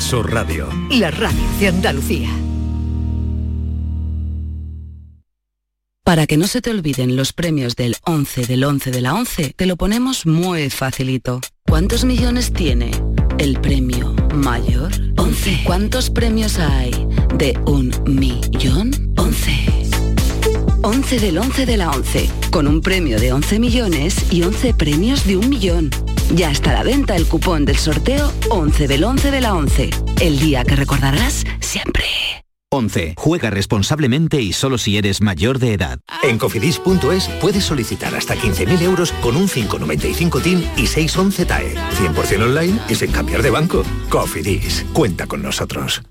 Canal Sur Radio. La radio de Andalucía. Para que no se te olviden los premios del 11 del 11 de la 11, te lo ponemos muy facilito. ¿Cuántos millones tiene el premio mayor? 11. ¿Cuántos premios hay de un millón? 11. 11 del 11 de la 11, con un premio de 11 millones y 11 premios de un millón. Ya está a la venta el cupón del sorteo 11 del 11 de la 11, el día que recordarás siempre. 11. Juega responsablemente y solo si eres mayor de edad. En cofidis.es puedes solicitar hasta 15.000 euros con un 595 TIN y 611 TAE. 100% online y sin cambiar de banco. Cofidis. Cuenta con nosotros.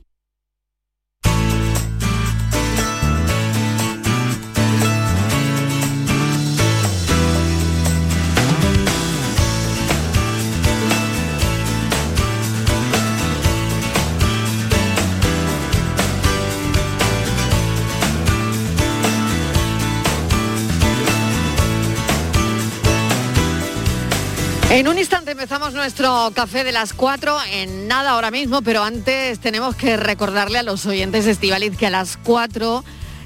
En un instante empezamos nuestro café de las 4, en nada ahora mismo, pero antes tenemos que recordarle a los oyentes de Estivaliz que a las 4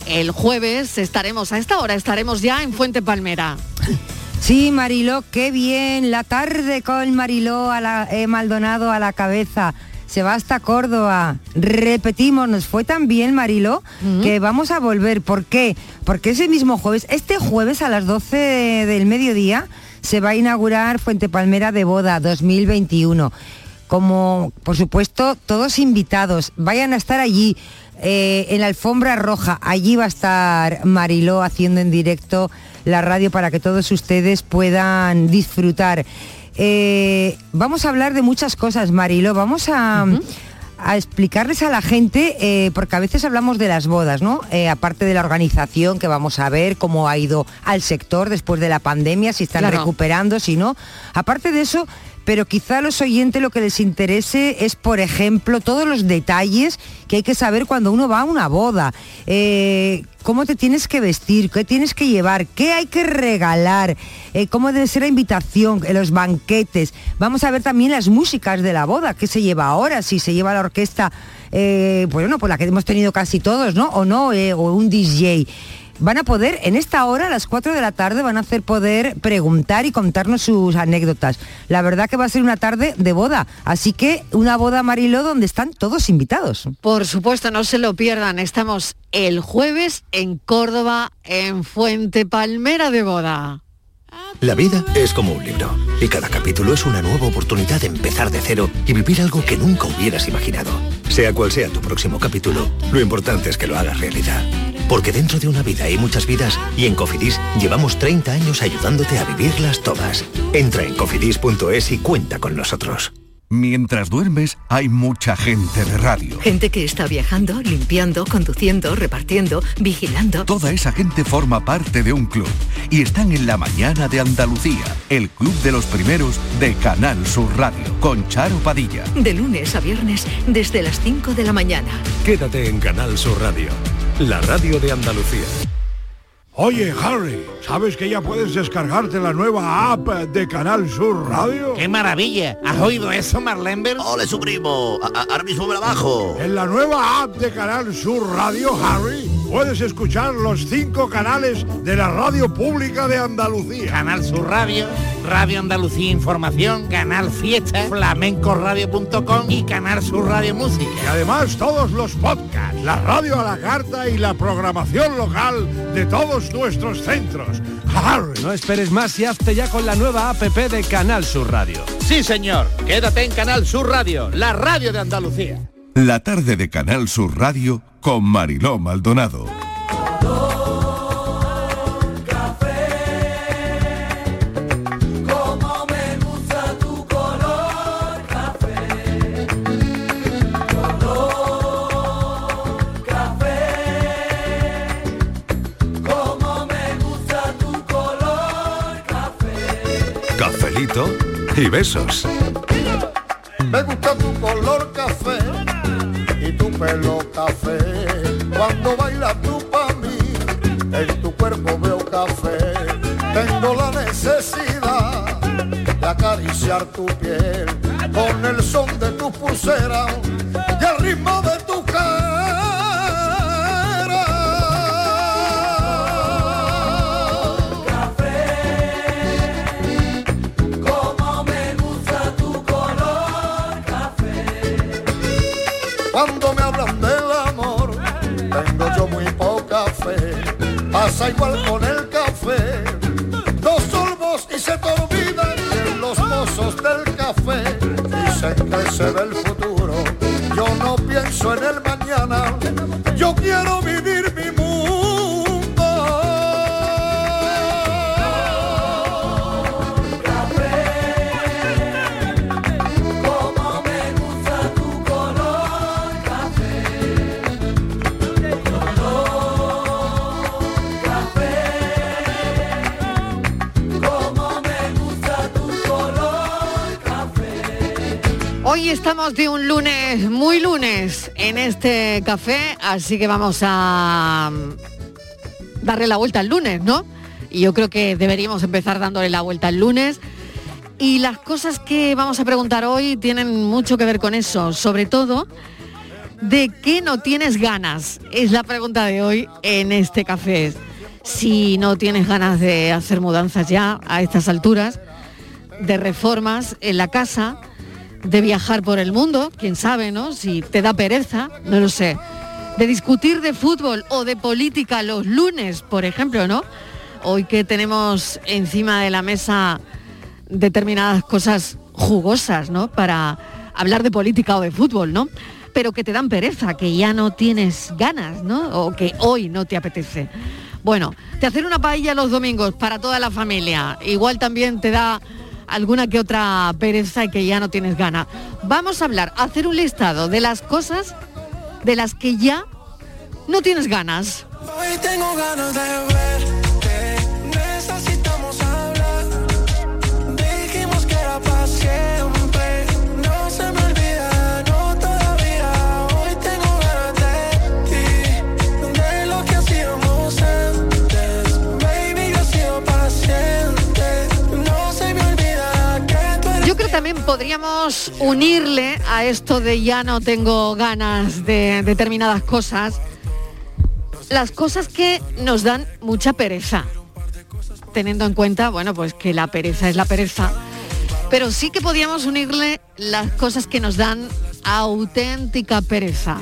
el jueves estaremos, a esta hora estaremos ya en Fuente Palmera. Sí, Mariló, qué bien, la tarde con Mariló a la, eh, Maldonado a la cabeza. Se va hasta Córdoba. Repetimos, nos fue tan bien, Mariló, que vamos a volver. ¿Por qué? Porque ese mismo jueves, este jueves a las 12 del mediodía, se va a inaugurar Fuente Palmera de Boda 2021. Como, por supuesto, todos invitados, vayan a estar allí. eh, en la alfombra roja, allí va a estar Mariló haciendo en directo la radio para que todos ustedes puedan disfrutar. Eh, vamos a hablar de muchas cosas, Mariló. Vamos a, a explicarles a la gente, eh, porque a veces hablamos de las bodas, ¿no? Eh, aparte de la organización que vamos a ver, cómo ha ido al sector después de la pandemia, si están Claro. recuperando, si no. Aparte de eso, pero quizá a los oyentes lo que les interese es, por ejemplo, todos los detalles que hay que saber cuando uno va a una boda. Eh, cómo te tienes que vestir, qué tienes que llevar, qué hay que regalar, eh, cómo debe ser la invitación, eh, los banquetes. Vamos a ver también las músicas de la boda, qué se lleva ahora, si se lleva la orquesta, bueno, pues la que hemos tenido casi todos, ¿no? O no, o un DJ van a poder, en esta hora, a las 4 de la tarde, van a hacer poder preguntar y contarnos sus anécdotas. La verdad que va a ser una tarde de boda, así que una boda Mariló donde están todos invitados. Por supuesto, no se lo pierdan. Estamos el jueves en Córdoba, en Fuente Palmera de Boda. La vida es como un libro y cada capítulo es una nueva oportunidad de empezar de cero y vivir algo que nunca hubieras imaginado. Sea cual sea tu próximo capítulo, lo importante es que lo hagas realidad. Porque dentro de una vida hay muchas vidas y en Cofidis llevamos 30 años ayudándote a vivirlas todas. Entra en cofidis.es y cuenta con nosotros. Mientras duermes, hay mucha gente de radio. Gente que está viajando, limpiando, conduciendo, repartiendo, vigilando. Toda esa gente forma parte de un club y están en la mañana de Andalucía, el club de los primeros de Canal Sur Radio, con Charo Padilla. De lunes a viernes desde las 5 de la mañana. Quédate en Canal Sur Radio, la radio de Andalucía. Oye, Harry, ¿sabes que ya puedes descargarte la nueva app de Canal Sur Radio? ¡Qué maravilla! ¿Has oído eso, Marlenber? ¡Ole, su primo! A- a- ahora mismo me la bajo. En la nueva app de Canal Sur Radio, Harry, puedes escuchar los cinco canales de la radio pública de Andalucía. Canal Sur Radio, Radio Andalucía Información, Canal Fiesta, flamencoradio.com y Canal Sur Radio Música. Y además todos los podcasts, la radio a la carta y la programación local de todos nuestros centros. Harry. No esperes más y hazte ya con la nueva APP de Canal Sur Radio. Sí, señor. Quédate en Canal Sur Radio, la radio de Andalucía. La tarde de Canal Sur Radio con Mariló Maldonado. Como me gusta tu color café, color café. Como me gusta tu color café. Cafelito y besos. Me gusta tu color café pelo café. Cuando bailas tú para mí, en tu cuerpo veo café. Tengo la necesidad de acariciar tu piel con el son de tu pulsera Cuando me hablan del amor, tengo yo muy poca fe. Pasa igual con el café. Dos sorbos y se te olvidan de los mozos del café. Dicen que se ve el futuro. Yo no pienso en el mañana. Yo quiero vivir estamos de un lunes, muy lunes, en este café, así que vamos a darle la vuelta al lunes, ¿no? Y yo creo que deberíamos empezar dándole la vuelta al lunes. Y las cosas que vamos a preguntar hoy tienen mucho que ver con eso, sobre todo de qué no tienes ganas. Es la pregunta de hoy en este café. Si no tienes ganas de hacer mudanzas ya a estas alturas, de reformas en la casa, de viajar por el mundo, quién sabe, ¿no? Si te da pereza, no lo sé. De discutir de fútbol o de política los lunes, por ejemplo, ¿no? Hoy que tenemos encima de la mesa determinadas cosas jugosas, ¿no? Para hablar de política o de fútbol, ¿no? Pero que te dan pereza, que ya no tienes ganas, ¿no? O que hoy no te apetece. Bueno, te hacer una paella los domingos para toda la familia. Igual también te da alguna que otra pereza y que ya no tienes ganas. Vamos a hablar, a hacer un listado de las cosas de las que ya no tienes ganas. Hoy tengo ganas de verte, también podríamos unirle a esto de ya no tengo ganas de determinadas cosas, las cosas que nos dan mucha pereza, teniendo en cuenta, bueno, pues que la pereza es la pereza, pero sí que podíamos unirle las cosas que nos dan auténtica pereza.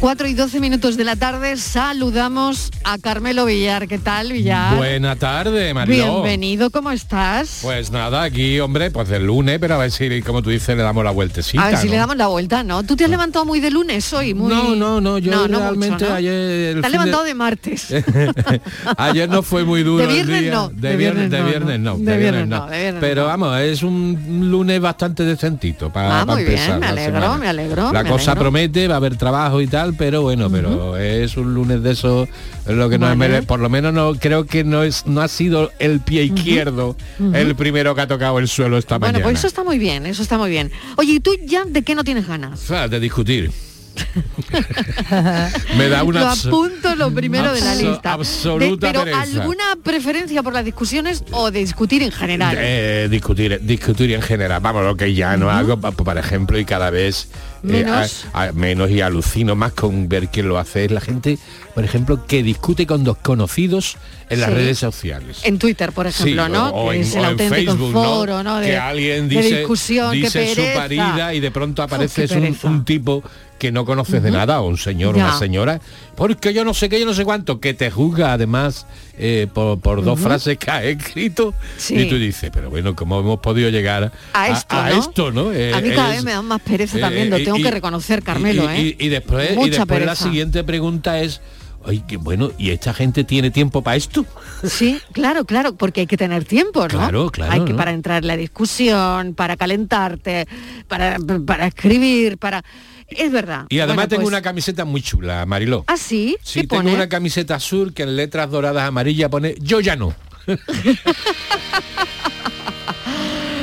4 y 12 minutos de la tarde saludamos a Carmelo Villar. ¿Qué tal, Villar? Buena tarde, Mariló. Bienvenido, ¿cómo estás? Pues nada, aquí, hombre, pues del lunes, pero a ver si, como tú dices, le damos la vueltecita. A ver si ¿no? le damos la vuelta, ¿no? ¿Tú te has levantado muy de lunes hoy? Muy... No, no, no, yo realmente ¿no? ayer... el Te has de- levantado de martes. Ayer no fue muy duro De el viernes día. no, De viernes, de no, viernes no. no. De viernes no, de viernes Pero no. vamos, es un lunes bastante decentito para Ah, muy bien, me alegro, me alegro, La me cosa alegro. promete, va a haber trabajo y tal, pero bueno, pero es un lunes de eso, es lo que no es, por lo menos no creo que no es no ha sido el pie izquierdo el primero que ha tocado el suelo esta Bueno, mañana. pues eso está muy bien, eso está muy bien. Oye, ¿y tú ya de qué no tienes ganas? De discutir. Me da una lo apunto lo primero de la lista. absoluta De- pero pereza. ¿alguna preferencia por las discusiones o de discutir en general? Eh, discutir, discutir en general, vamos, lo que ya no hago, pa- por ejemplo, y cada vez eh, Menos. a- a- menos y alucino más con ver quién lo hace, es la gente, por ejemplo, que discute con desconocidos en las redes sociales. En Twitter, por ejemplo, Sí, ¿no? o- en- es el o en Facebook, ¿no? foro, ¿no? De, que alguien de dice, discusión, dice su parida y de pronto aparece un, pereza. un tipo que no conoces de nada, o un señor o una señora, porque yo no sé qué, yo no sé cuánto, que te juzga además eh, por, por dos frases que ha escrito Sí. y tú dices, pero bueno, ¿cómo hemos podido llegar A esto, a, ¿no? esto, ¿no? Eh, a mí cada es- vez me da más pereza eh, también, lo tengo y- que reconocer, Carmelo, y, ¿eh? y- y después, y Mucha después la siguiente pregunta es, que bueno, ¿y esta gente tiene tiempo para esto? Sí, claro, claro, porque hay que tener tiempo, ¿no? Claro, claro, Hay que ¿no? para entrar en la discusión, para calentarte, para, para escribir, para... Es verdad. Y además Bueno, tengo pues- una camiseta muy chula, Mariló. ¿Ah, sí? Sí, ¿Qué tengo pone? una camiseta azul que en letras doradas amarillas pone yo ya no.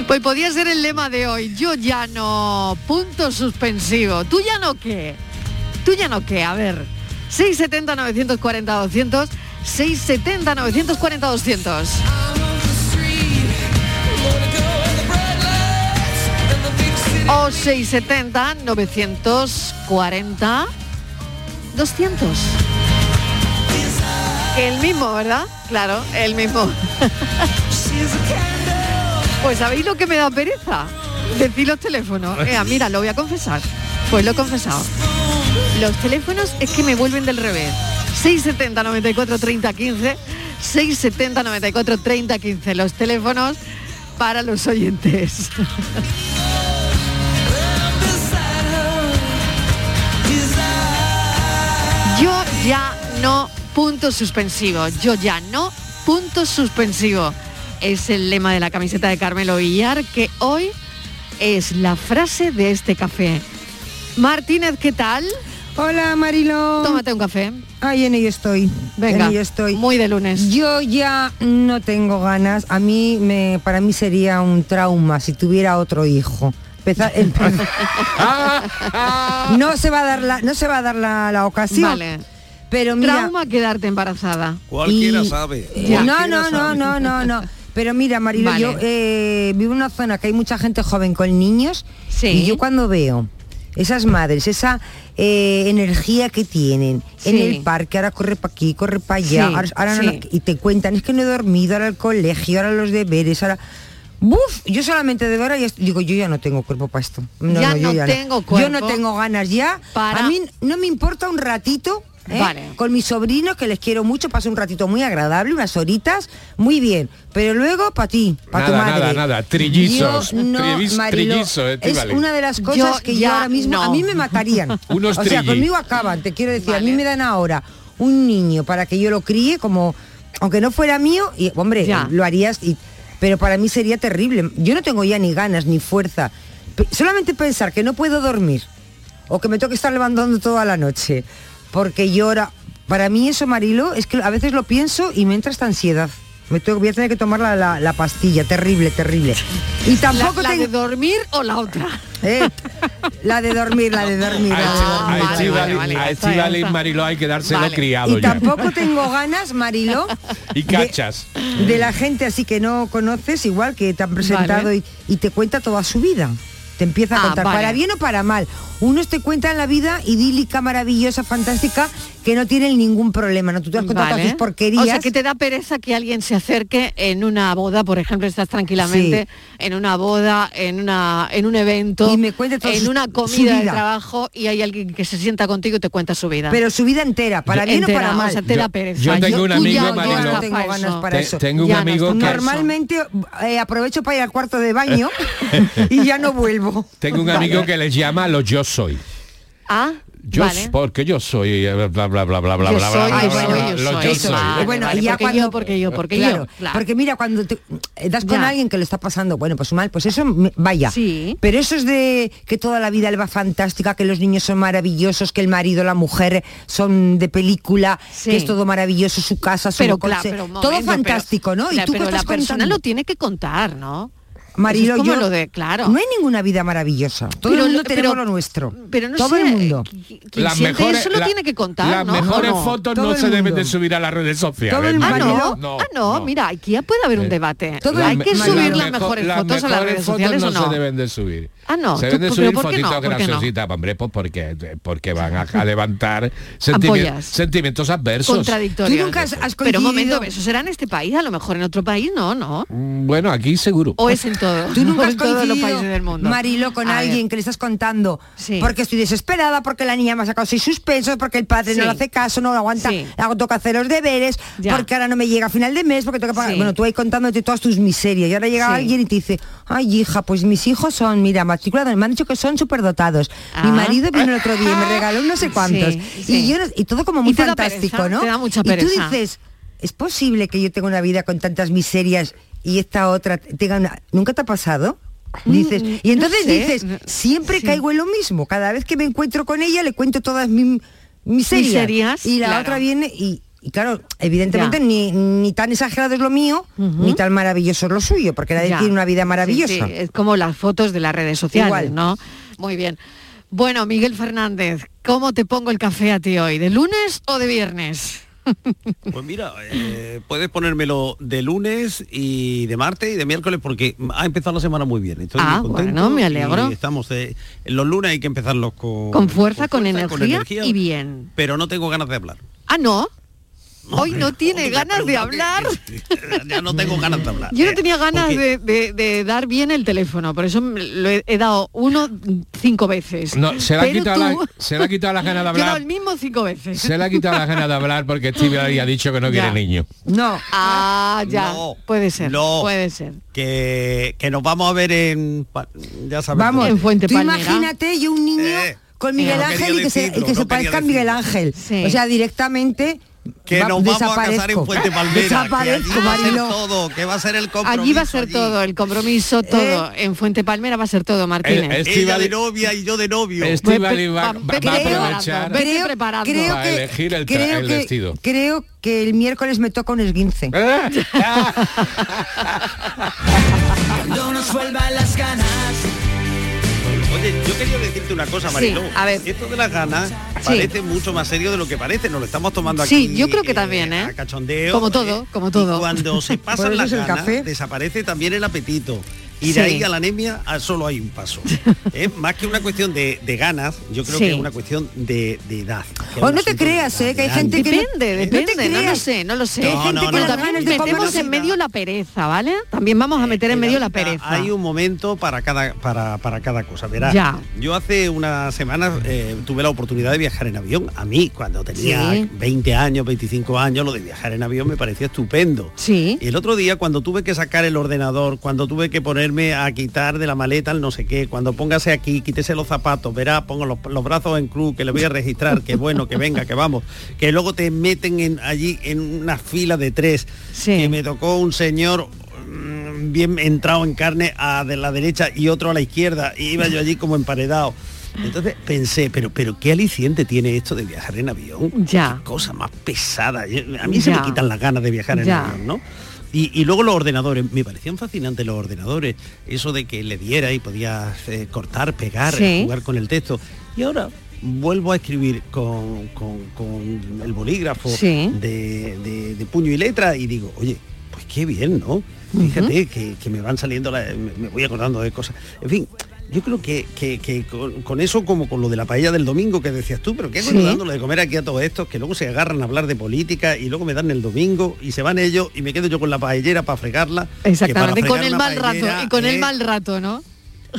Pues podía ser el lema de hoy. Yo ya no. Punto suspensivo. ¿Tú ya no qué? ¿Tú ya no qué? A ver. 670 940 o 670 940 200 el mismo, ¿verdad? Claro, el mismo. Pues ¿sabéis lo que me da pereza? Decir los teléfonos. Mira, lo voy a confesar. Pues lo he confesado. Los teléfonos es que me vuelven del revés. 670 94 30 15, 670 94 30 15. Los teléfonos para los oyentes. ya no, punto suspensivo. Yo ya no, punto suspensivo. Es el lema de la camiseta de Carmelo Villar que hoy es la frase de este café. Martínez, ¿qué tal? Hola Marilo. Tómate un café. Ay, en ello estoy. Venga, en ello estoy. Muy de lunes. Yo ya no tengo ganas. A mí me, para mí sería un trauma si tuviera otro hijo. Empezar- empe- no se va a dar la, no se va a dar la, la ocasión. Vale. Pero mira, Trauma quedarte embarazada. Cualquiera Y- sabe. No, Cualquiera no, no, sabe. no, no, no. Pero mira, Marilo, Vale. yo eh, vivo en una zona que hay mucha gente joven con niños Sí. y yo cuando veo esas madres, esa eh, energía que tienen en el parque, ahora corre para aquí, corre para allá, Sí, ahora, ahora no- sí. y te cuentan, es que no he dormido, ahora el colegio, ahora los deberes, ahora... Buf, yo solamente de ver ahí digo, yo ya no tengo cuerpo para esto. Ya yo no tengo Yo cuerpo no tengo ganas ya. para- A mí no me importa un ratito ¿eh? Vale. con mis sobrinos que les quiero mucho, paso un ratito muy agradable, unas horitas, muy bien. Pero luego para ti, para tu Nada, madre. nada, nada. Trillizos. Yo no, trillizos, eh, es una de las cosas Yo que yo ya ahora mismo no. a mí me matarían. Unos o sea, conmigo acaban, te quiero decir, a mí me dan ahora un niño para que yo lo críe como aunque no fuera mío y hombre, Ya. lo harías y- pero para mí sería terrible. Yo no tengo ya ni ganas ni fuerza. Solamente pensar que no puedo dormir o que me tengo que estar levantando toda la noche porque llora. Para mí eso, Marilo, es que a veces lo pienso y me entra esta ansiedad. Me tengo, voy a tener que tomar la, la- la pastilla, terrible, terrible. Y ¿La, tampoco la de tengo... dormir o la otra? Eh, la de dormir, la de dormir. la de Ah, dormir. a vale, Estíbaliz- vale, vale, a ya está, Estíbaliz ya está. Mariló hay que dárselo Vale. criado Y ya. tampoco tengo ganas, Marilo, Y cachas. de la gente así que no conoces, igual que te han presentado Vale. y, y te cuenta toda su vida. Te empieza a Ah, contar, vale. para bien o para mal. Unos te cuentan la vida idílica, maravillosa, fantástica, que no tienen ningún problema. ¿no? Tú te has contado Vale. tus porquerías. O sea, que te da pereza que alguien se acerque en una boda, por ejemplo, estás tranquilamente en una boda, en una en un evento, Y me cuente en su- una comida de trabajo y hay alguien que se sienta contigo y te cuenta su vida. Pero su vida entera, para bien Entera, o para mal. O sea, te Yo- da pereza. yo tengo un amigo, ya- no tengo para ganas eso. para Te- eso. tengo un Ya no amigo estás que para eso. Normalmente eh, aprovecho para ir al cuarto de baño y ya no vuelvo. Tengo un amigo que les llama los yo soy. Ah, Yo vale. porque yo soy eh, bla bla bla bla bla Yo bla bla bla, soy. bueno, y ya porque cuando yo, porque yo, porque claro, yo. Claro. porque mira cuando te, eh, das con Ya. alguien que le está pasando bueno pues mal pues eso vaya Sí. pero eso es de que toda la vida le va fantástica que los niños son maravillosos que el marido la mujer son de película Sí. que es todo maravilloso su casa su pero coche, claro, pero un todo fantástico pero- no y tú pero la estás persona lo tiene que contar, ¿no? Marilo, Eso es como yo- lo de, claro. no hay ninguna vida maravillosa todo Pero el mundo lo- tenemos pero- lo nuestro Pero no todo sé, el mundo quien siente eso lo la- tiene que contar, las ¿no? mejores fotos no se deben de subir a las redes sociales. Todo el Ah, no, ah, no, mira, aquí ya puede haber un Eh, debate. todo Hay que subir Las las mejo- mejores las fotos a las mejores redes sociales o no. se deben de subir. Ah, no, Se ¿tú- deben de subir no? fotitos ¿Por qué no? graciositas, hombre, pues porque, porque van a, a levantar sentimi- Ampollas. sentimientos adversos. Contradictorios. Tú nunca has- has Pero un momento, eso será en este país, a lo mejor en otro país no, ¿no? Mm, Bueno, aquí seguro. O es en todo. Tú nunca has en todos los países del mundo. Marilo, con A ver. alguien que le estás contando, Sí. porque estoy desesperada, porque la niña me ha sacado seis suspensos, porque el padre Sí. no le hace caso, no lo aguanta, Sí. hago tengo que hacer los deberes, Ya. porque ahora no me llega a final de mes, porque tengo que pagar. Sí. Bueno, tú ahí contándote todas tus miserias. Y ahora llega Sí. alguien y te dice, ay hija, pues mis hijos son, mira, matriculados, me han dicho que son superdotados. Mi Ah. marido vino el otro día y me regaló no sé cuántos. Sí, sí. Y, yo, no- y todo como muy fantástico, pereza, ¿no? te da mucha y tú pereza. dices, ¿es posible que yo tenga una vida con tantas miserias y esta otra tenga una... ¿Nunca te ha pasado? Dices, Mm, y entonces no sé. dices, siempre Sí. caigo en lo mismo. Cada vez que me encuentro con ella le cuento todas mis miserias. Miserias, y la claro. otra viene y, y claro, evidentemente ni, ni tan exagerado es lo mío, ni tan maravilloso es lo suyo, porque nadie Ya. tiene una vida maravillosa. Sí, sí, es como las fotos de las redes sociales, Igual. ¿no? Muy bien. Bueno, Miguel Fernández, ¿cómo te pongo el café a ti hoy? ¿De lunes o de viernes? Pues mira, eh, puedes ponérmelo de lunes y de martes y de miércoles porque ha empezado la semana muy bien. Estoy Ah, muy contento bueno, me alegro. y estamos eh, los lunes hay que empezarlos con, Con fuerza, con, fuerza, energía, y bien. Pero no tengo ganas de hablar. Ah, no. Hoy no tiene ganas de hablar. ya no tengo ganas de hablar. Yo no Eh, tenía ganas de, de- de dar bien el teléfono, por eso me lo he, he dado uno cinco veces. No, se le, ha Pero quitado la, tú- se le ha quitado las ganas de Yo he dado hablar. el mismo cinco veces. Se le ha quitado las ganas de hablar porque Steve había dicho que no quiere Ya. niño. No. Ah, ya. puede ser. no. Puede ser. que, que nos vamos a ver en pa- ya sabes Vamos. En Fuente tú Palmera. imagínate yo un niño Eh, con Miguel no Ángel y que se, decirlo, y que se no quería parezca a Miguel. Ángel. Sí. O sea, directamente que va- nos vamos a casar en. Fuente Palmera Desaparezco, que allí va a ser todo que va a ser el compromiso Allí va a ser allí. todo, el compromiso, todo. En Fuente Palmera va a ser todo, Martínez. El- el- ella de novia y yo de novio Estivali va, va- vete va a preparando, aprovechar Creo- preparando. creo para que- elegir el, creo el que- vestido. Creo que el miércoles me toca un esguince. Cuando nos vuelvan las ganas. Oye yo quería decirte una cosa Sí, Mariló a ver. esto de las ganas parece mucho más serio de lo que parece nos lo estamos tomando Sí, aquí yo creo que también, ¿eh? a cachondeo Como todo, como todo. y cuando se pasan las ganas café. desaparece también el apetito y Sí. de ahí a la anemia ah, solo hay un paso ¿eh? más que una cuestión de, de ganas yo creo Sí. que es una cuestión de, de edad O no te creas, edad, ¿eh? que hay gente que no- Depende, no te depende, no, lo sé, no lo sé. No, Hay gente no, que no, pero no. también metemos en medio la pereza, ¿vale? También vamos a meter en En medio la pereza. Hay un momento para cada para, para cada cosa. Verás, Ya. yo hace unas semanas eh, tuve la oportunidad de viajar en avión. A mí, cuando tenía Sí. 20 años, 25 años, lo de viajar en avión me parecía estupendo. Sí. Y el otro día, cuando tuve que sacar el ordenador, cuando tuve que ponerme a quitar de la maleta el no sé qué, cuando póngase aquí, quítese los zapatos, verá, pongo los, los brazos en cruz, que le voy a registrar, que bueno, que venga, que vamos, que luego te meten en, allí en una fila de tres, Sí. que me tocó un señor mm, bien entrado en carne a de la derecha y otro a la izquierda, y iba yo allí como emparedado. Entonces pensé, pero, pero qué aliciente tiene esto de viajar en avión. Ya. Qué cosa más pesada. A mí se me quitan las ganas de viajar en Ya. avión, ¿no? Y, y luego los ordenadores, me parecían fascinantes los ordenadores, eso de que le diera y podía eh, cortar, pegar, Sí. jugar con el texto. Y ahora vuelvo a escribir con, con- con el bolígrafo Sí. de, de- de puño y letra y digo, oye, pues qué bien, ¿no? Fíjate que, que me van saliendo, la- me, me voy acordando de cosas. En fin, yo creo que, que- que con, con eso como con lo de la paella del domingo que decías tú, pero qué hago Sí. dándole de comer aquí a todos estos que luego se agarran a hablar de política y luego me dan el domingo y se van ellos y me quedo yo con la paellera para fregarla. que Exactamente, para con el mal rato, y con el eh, mal rato, ¿no?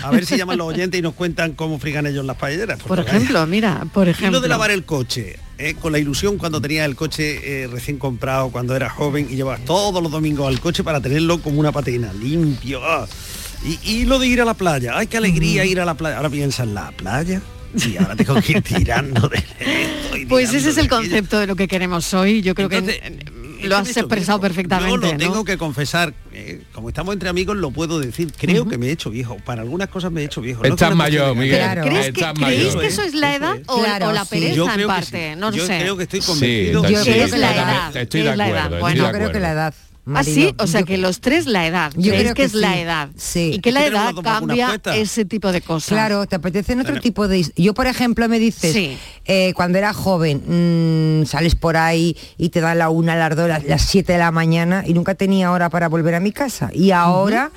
A ver si llaman los oyentes y nos cuentan cómo frigan ellos las paelleras. Por vaya. ejemplo, mira, por Y ejemplo. lo de lavar el coche, eh, con la ilusión cuando tenía el coche eh, recién comprado, cuando era joven y llevabas todos los domingos al coche para tenerlo como una patena, limpio. ah. Y, y lo de ir a la playa, ay, qué alegría ir a la playa. Ahora piensa en la playa y ahora tengo que ir tirando de esto y Pues ese es el aquello. concepto de lo que queremos hoy. Yo creo Entonces, que lo has expresado viejo. perfectamente. Yo lo ¿no? tengo que confesar, eh, como estamos entre amigos, lo puedo decir. Creo que me he hecho viejo. Para algunas cosas me he hecho viejo. Estás mayor, de- Miguel. Claro. ¿Crees que, ¿Creéis mayor. que eso es la edad o, Claro, o la sí. pereza Yo en parte? sí. No lo Yo sé. creo que estoy Sí, convencido. está- Yo sí, creo que la edad, Estoy de edad. acuerdo. Bueno, creo que la acuerdo. Edad. Ah, sí, o sea Yo- que los tres la edad. Yo ¿Creéis creo que que es la sí. edad? Sí. Y que la edad cambia ese tipo de cosas. Claro, te apetecen otro tipo de... Yo, por ejemplo, me dices, Sí. eh, cuando era joven, mm, sales por ahí y te dan la una, las dos, las, las siete de la mañana y nunca tenía hora para volver a mi casa. Y ahora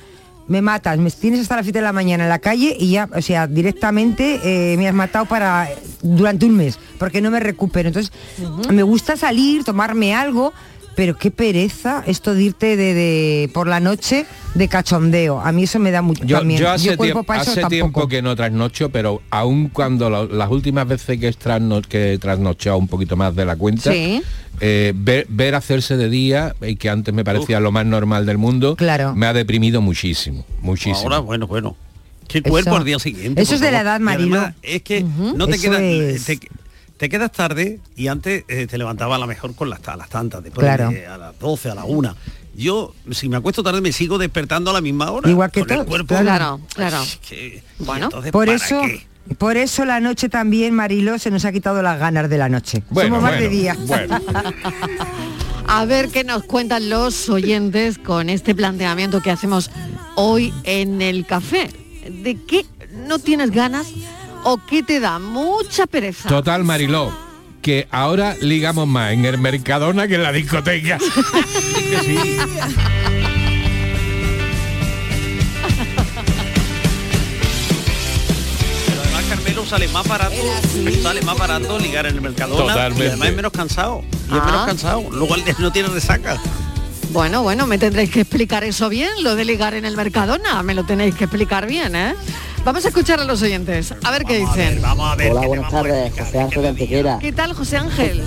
me matas, me tienes hasta las siete de la mañana en la calle y ya, o sea, directamente eh, me has matado para durante un mes, porque no me recupero. Entonces, me gusta salir, tomarme algo, pero qué pereza esto de irte de, de- por la noche de cachondeo. A mí eso me da mucho Yo, también. yo hace, cuerpo tiempo, hace tiempo que no trasnocho, pero aún cuando la- las últimas veces que, he trasno- que he trasnochado un poquito más de la cuenta, Sí. eh, ver, ver hacerse de día, y que antes me parecía lo más normal del mundo, Claro. me ha deprimido muchísimo, muchísimo. Ahora, bueno, bueno. Qué cuerpo Eso- al día siguiente. eso es de la edad, Y Marilo. además, es que no te Eso quedas... es- Te, te quedas tarde y antes eh, te levantaba a lo mejor con las, a las tantas, después Claro. de- a las 12, a la 1. Yo, si me acuesto tarde, me sigo despertando a la misma hora. Igual que con el todos, cuerpo. Claro, claro. Que- Bueno. entonces, Por ¿para eso, qué? por eso la noche también, Mariló, se nos ha quitado las ganas de la noche. Bueno, Somos más bueno, de día. bueno. A ver qué nos cuentan los oyentes con este planteamiento que hacemos hoy en el café. ¿De qué no tienes ganas o qué te da mucha pereza? Total, Mariló, que ahora ligamos más en el Mercadona que en la discoteca. Carmelo sale más barato, sale más barato ligar en el Mercadona Totalmente. y además es menos cansado. Y es Ah. menos cansado. Luego el- no tiene resaca. Bueno, bueno, me tendréis que explicar eso bien, lo de ligar en el Mercadona, me lo tenéis que explicar bien, ¿eh? Vamos a escuchar a los oyentes, a ver qué dicen. vamos a ver. Hola, buenas tardes, José Ángel de Antequera. ¿Qué tal, José Ángel?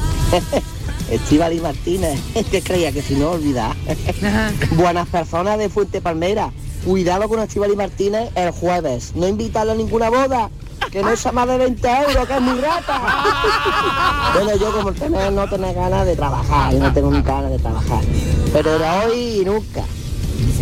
Estíbaliz Martínez, que creía que si no olvidar. Buenas personas de Fuente Palmera. Cuidado con Estíbaliz Martínez el jueves. No invitarle a ninguna boda. Que no sea más de 20 euros, que es muy rata. bueno, yo como tener, no tener ganas de trabajar, yo no tengo ni ganas de trabajar. Pero de hoy y nunca.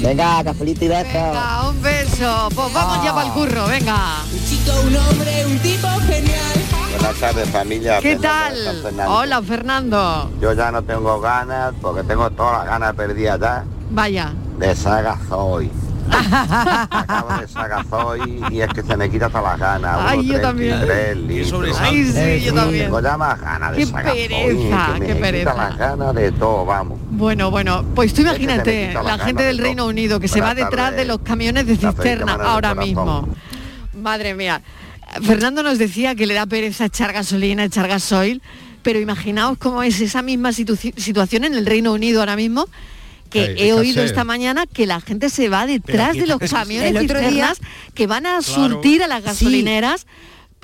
Venga, cafelito y besos. Venga, un beso. Pues vamos ya para el curro, venga. Un chico, un hombre, un tipo genial. Buenas tardes familia. ¿Qué Fernando tal? Fernando. Hola, Fernando. Yo ya no tengo ganas porque tengo todas las ganas perdidas ya Vaya. de saga Zoe. Acabo de saga Zoe y es que se me quita todas las ganas. Ay, yo también. 1.33 litros. Ay, sí, yo también. Tengo ya más ganas de Qué pereza, que me qué quita pereza. las ganas de todo, vamos. Bueno, bueno, pues tú Es que imagínate, quita la gente de del. Reino Unido que se va detrás de los camiones de cisterna ahora mismo. Madre mía. Fernando nos decía que le da pereza echar gasolina, echar gasoil, pero imaginaos cómo es esa misma situ- situación en el Reino Unido ahora mismo, que Hay he oído esta mañana que la gente se va detrás de los camiones El otro día- cisternas que van a Claro. surtir a las Sí. gasolineras.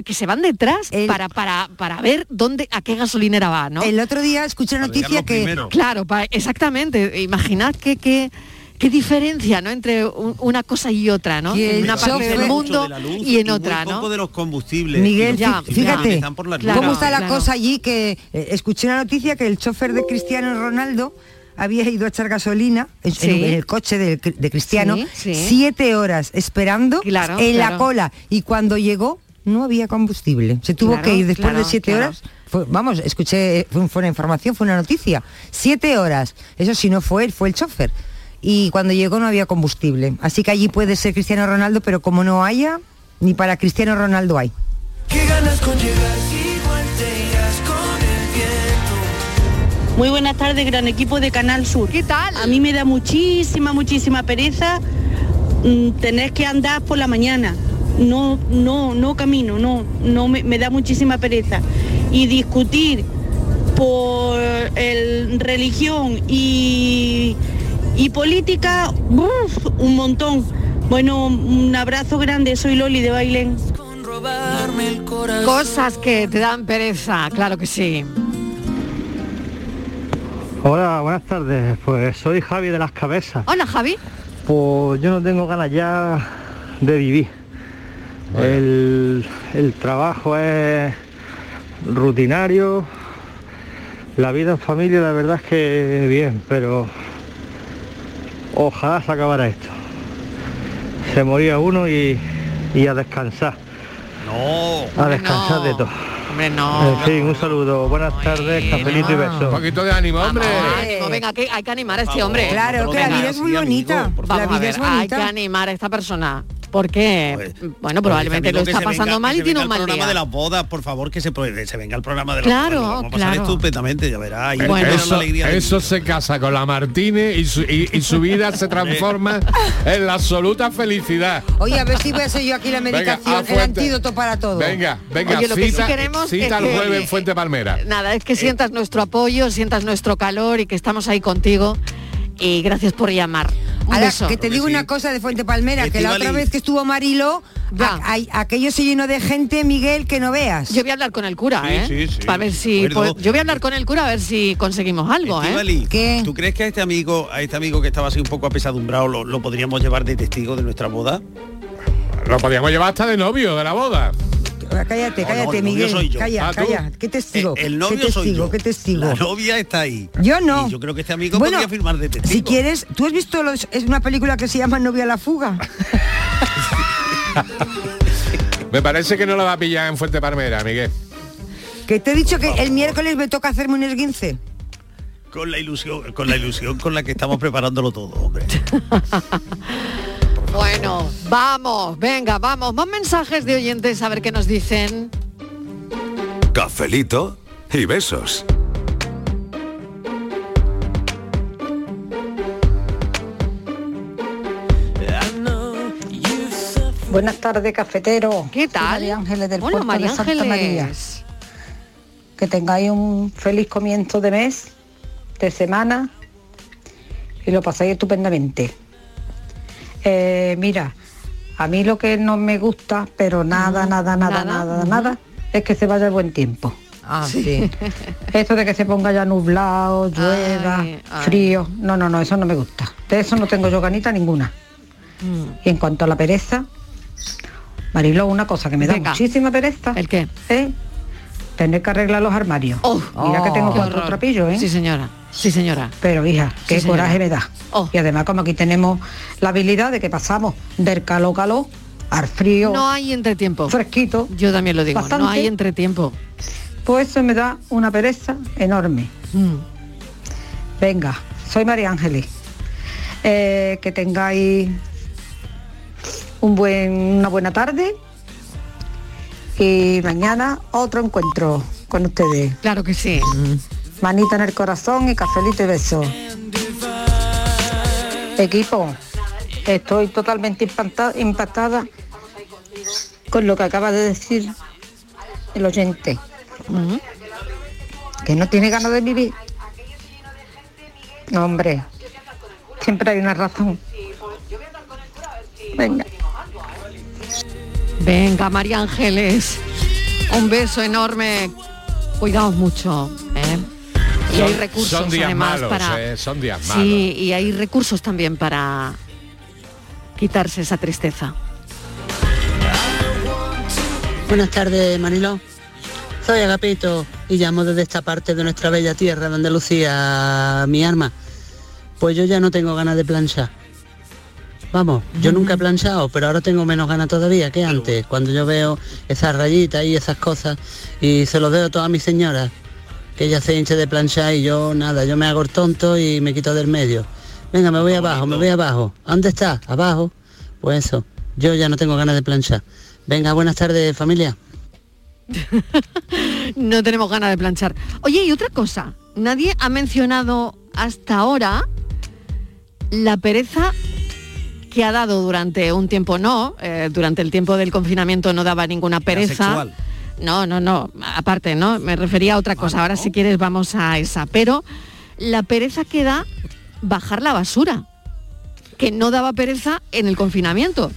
que se van detrás para, para, para ver dónde a qué gasolinera va, ¿no? El otro día escuché una noticia que Claro, pa- exactamente. Imaginad que, que- qué diferencia, ¿no? Entre un- una cosa y otra, ¿no? En una parte del mundo de la luz y en y otra, muy ¿no? de los combustibles. Miguel, Y los fí- combustibles fíjate están por las cómo está la cosa allí que eh, escuché una noticia que el chofer de Cristiano Ronaldo había ido a echar gasolina en, Sí. en el coche de, de Cristiano Sí, sí. siete horas esperando Claro, en claro. la cola y cuando llegó no había combustible. Se tuvo Claro, que ir después claro, de siete claro. horas. Fue- vamos, escuché, fue, fue una información, fue una noticia. Siete horas. Eso sí no fue él, fue el chofer. Y cuando llegó no había combustible. Así que allí puede ser Cristiano Ronaldo, pero como no haya, ni para Cristiano Ronaldo hay. ¿Qué ganas con llegar? Muy buenas tardes, gran equipo de Canal Sur. ¿Qué tal? A mí me da muchísima, muchísima pereza mm, tener que andar por la mañana. No, no, no camino, no, no me, me da muchísima pereza. Y discutir por el religión y, y política, ¡buf! un montón. Bueno, un abrazo grande, soy Loli de Bailén. Cosas que te dan pereza, claro que sí. Hola, buenas tardes. Pues soy Javi de las Cabezas. Hola, Javi. Pues yo no tengo ganas ya de vivir. El, el trabajo es rutinario. La vida en familia la verdad es que bien, pero ojalá se acabara esto. Se moría uno y, y a descansar. No. A descansar de todo. Hombre, no. En fin, un saludo. Buenas tardes, cafelito y besos. Un poquito de ánimo, hombre. Ánimo, venga, que hay que animar a este hombre. Claro, que la vida es muy bonita. La Vamos vida ver, es hay bonita. que animar a esta persona. Porque, bueno, probablemente lo está pasando venga- mal y tiene un mal el programa de las bodas, por favor, que se, se venga el programa de las Claro, bodas. a pasar claro. estupendamente, ya verás. Y Bueno, eso, eso se casa con la Martínez y su, y- y su vida se transforma en la absoluta felicidad. Oye, a ver si voy a ser yo aquí la medicación, el antídoto para todo. Venga, venga, Oye, lo que sí cita, queremos cita es el que- jueves en Fuente Palmera. Nada, es que sientas nuestro apoyo, sientas nuestro calor y que estamos ahí contigo. Y gracias por llamar. Un Ahora, beso. que te digo una cosa de Fuente Palmera, que la otra vez que estuvo Marilo, a- ay- aquello se llenó de gente, Miguel, que no veas. Yo voy a hablar con el cura, Sí, ¿eh? sí, sí. Para ver si pues, yo voy a hablar con el cura a ver si conseguimos algo, ¿eh? Estíbaliz, ¿Tú crees que a este amigo, a este amigo que estaba así un poco apesadumbrado, lo, lo podríamos llevar de testigo de nuestra boda? Lo podíamos llevar hasta de novio de la boda. Cállate, No, cállate, no, novio Miguel. soy yo. Calla, Ah, calla. ¿Qué testigo? El ¿Qué novio testigo? soy yo. ¿Qué testigo? La novia está ahí. Yo no. Y yo creo que este amigo Bueno, podría firmar de testigo. Si quieres, ¿tú has visto los, es una película que se llama Novia a la fuga? Me parece que no la va a pillar en Fuente Palmera, Miguel. Que te he dicho que el miércoles me toca hacerme un esguince. Con la ilusión, con la ilusión con la que estamos preparándolo todo, hombre. Bueno, vamos, venga, vamos. Más mensajes de oyentes a ver qué nos dicen. Cafelito y besos. Buenas tardes, cafetero. ¿Qué Soy tal? María Ángeles del Hola, puerto María de Santa Ángeles. María. Que tengáis un feliz comienzo de mes, de semana y lo pasáis estupendamente. Eh, mira, a mí lo que no me gusta, pero nada, nada, nada, nada, nada, nada, es que se vaya el buen tiempo. Ah, sí. Esto de que se ponga ya nublado, llueva, Ay, ay. frío, no, no, no, eso no me gusta. De eso no tengo yo ganita ninguna. Mm. Y en cuanto a la pereza, Marilo, una cosa que me da muchísima pereza. ¿El qué? ¿eh? Tener que arreglar los armarios. Mira que tengo qué cuatro horror. trapillos, ¿eh? Sí, señora. Sí, señora. Pero hija, qué Sí, coraje me da. Y además como aquí tenemos la habilidad de que pasamos del calor calor al frío. No hay entretiempo. Fresquito. Yo también lo digo, no Bastante. hay entretiempo. Pues eso me da una pereza enorme. Mm. Venga, soy María Ángeles. Eh, que tengáis un buen, una buena tarde y mañana otro encuentro con ustedes. Claro que sí. Manita en el corazón y cafelito y beso. Equipo, estoy totalmente impacta- impactada con lo que acaba de decir el oyente. Que no tiene ganas de vivir. No, hombre, siempre hay una razón. Venga. Venga, María Ángeles. Un beso enorme. Cuidaos mucho. ¿eh? Y hay recursos son días además malos, para. eh, son días malos. Sí, y hay recursos también para quitarse esa tristeza. Buenas tardes, Manilo. Soy Agapito y llamo desde esta parte de nuestra bella tierra de Andalucía, mi arma. Pues yo ya no tengo ganas de planchar. Vamos, yo nunca he planchado, pero ahora tengo menos ganas todavía que antes, cuando yo veo esas rayitas y esas cosas y se los veo a todas mis señoras, que ella se hinche de planchar y yo nada, yo me hago el tonto y me quito del medio. Venga, me voy abajo, me voy abajo. ¿A ¿Dónde está? Abajo. Pues eso, yo ya no tengo ganas de planchar. Venga, buenas tardes familia. No tenemos ganas de planchar. Oye, y otra cosa. Nadie ha mencionado hasta ahora la pereza que ha dado durante un tiempo, no, eh, durante el tiempo del confinamiento no daba ninguna pereza. No, no, no, aparte, ¿no? Me refería a otra cosa. Ahora si quieres vamos a esa. Pero la pereza que da bajar la basura, que no daba pereza en el confinamiento.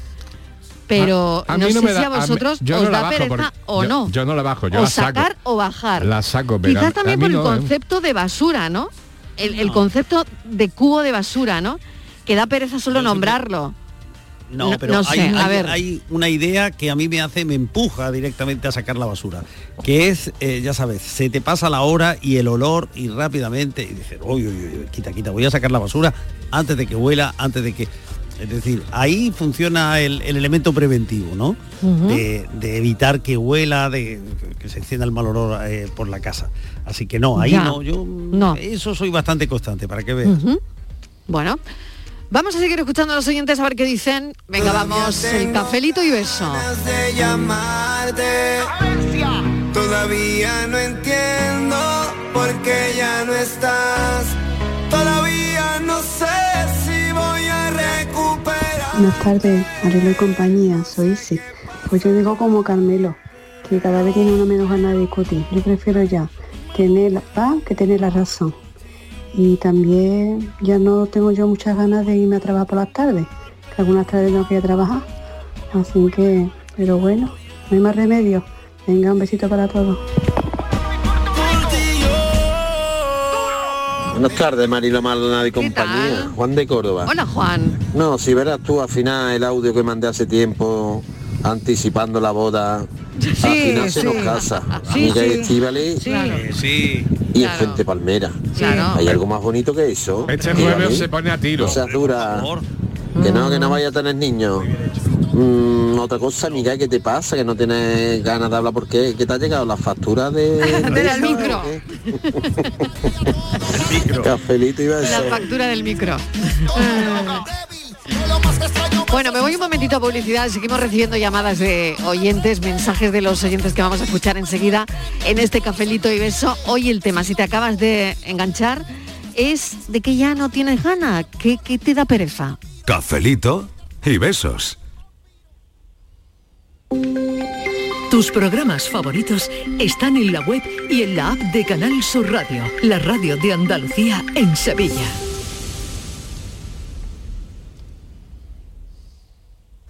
Pero A- a no mí sé me si da- a a mí- vosotros yo os no da pereza o yo- no. yo no la bajo, yo o la saco. sacar o bajar. La saco, pero Quizás también por el no, ¿eh? concepto de basura, ¿no? El, el concepto de cubo de basura, ¿no? Que da pereza solo nombrarlo. No, No- pero no hay, sé, a hay- ver. hay una idea que a mí me hace, me empuja directamente a sacar la basura, que es, eh, ya sabes, se te pasa la hora y el olor y rápidamente, y dices, uy, uy, uy, quita, quita, voy a sacar la basura antes de que huela, antes de que... Es decir, ahí funciona el, el elemento preventivo, ¿no? De, de evitar que huela, de que se encienda el mal olor eh, por la casa. Así que no, ahí Ya. no, yo No. eso soy bastante constante, para que veas. Bueno, vamos a seguir escuchando a los oyentes a ver qué dicen. Venga, vamos, el cafelito y beso. de llamarte. Todavía no entiendo por qué ya no estás. Todavía no sé si voy a recuperar. Buenas tardes, Marilo y compañía, soy Isi. Pues yo digo como Carmelo, que cada vez tiene una menos ganas de discutir. Yo prefiero ya tener la paz que tener la razón. Y también ya no tengo yo muchas ganas de irme a trabajar por las tardes, que algunas tardes que ir a trabajar. Así que, pero bueno, no hay más remedio. Venga, un besito para todos. Buenas tardes, Marilo Maldonado y compañía. Juan de Córdoba. Hola, Juan. No, si verás tú al final el audio que mandé hace tiempo anticipando la boda, al final se sí. nos casa. Sí, Amiga sí. Estíbaliz Eh, sí. y el Gente Palmera. Claro. Hay algo más bonito que eso. Este jueves se pone a tiro. No seas dura. Que no, que no vaya a tener niños. Mm, otra cosa, amiga, ¿qué te pasa? Que no tienes ganas de hablar porque ¿qué te ha llegado la factura de... Del micro. Cafelito y La besos. factura del micro. Bueno, me voy un momentito a publicidad. Seguimos recibiendo llamadas de oyentes, mensajes de los oyentes que vamos a escuchar enseguida en este cafelito y beso. Hoy el tema, si te acabas de enganchar, es de que ya no tienes ganas, que, que te da pereza. Cafelito y besos. Tus programas favoritos están en la web y en la app de Canal Sur Radio, la radio de Andalucía en Sevilla.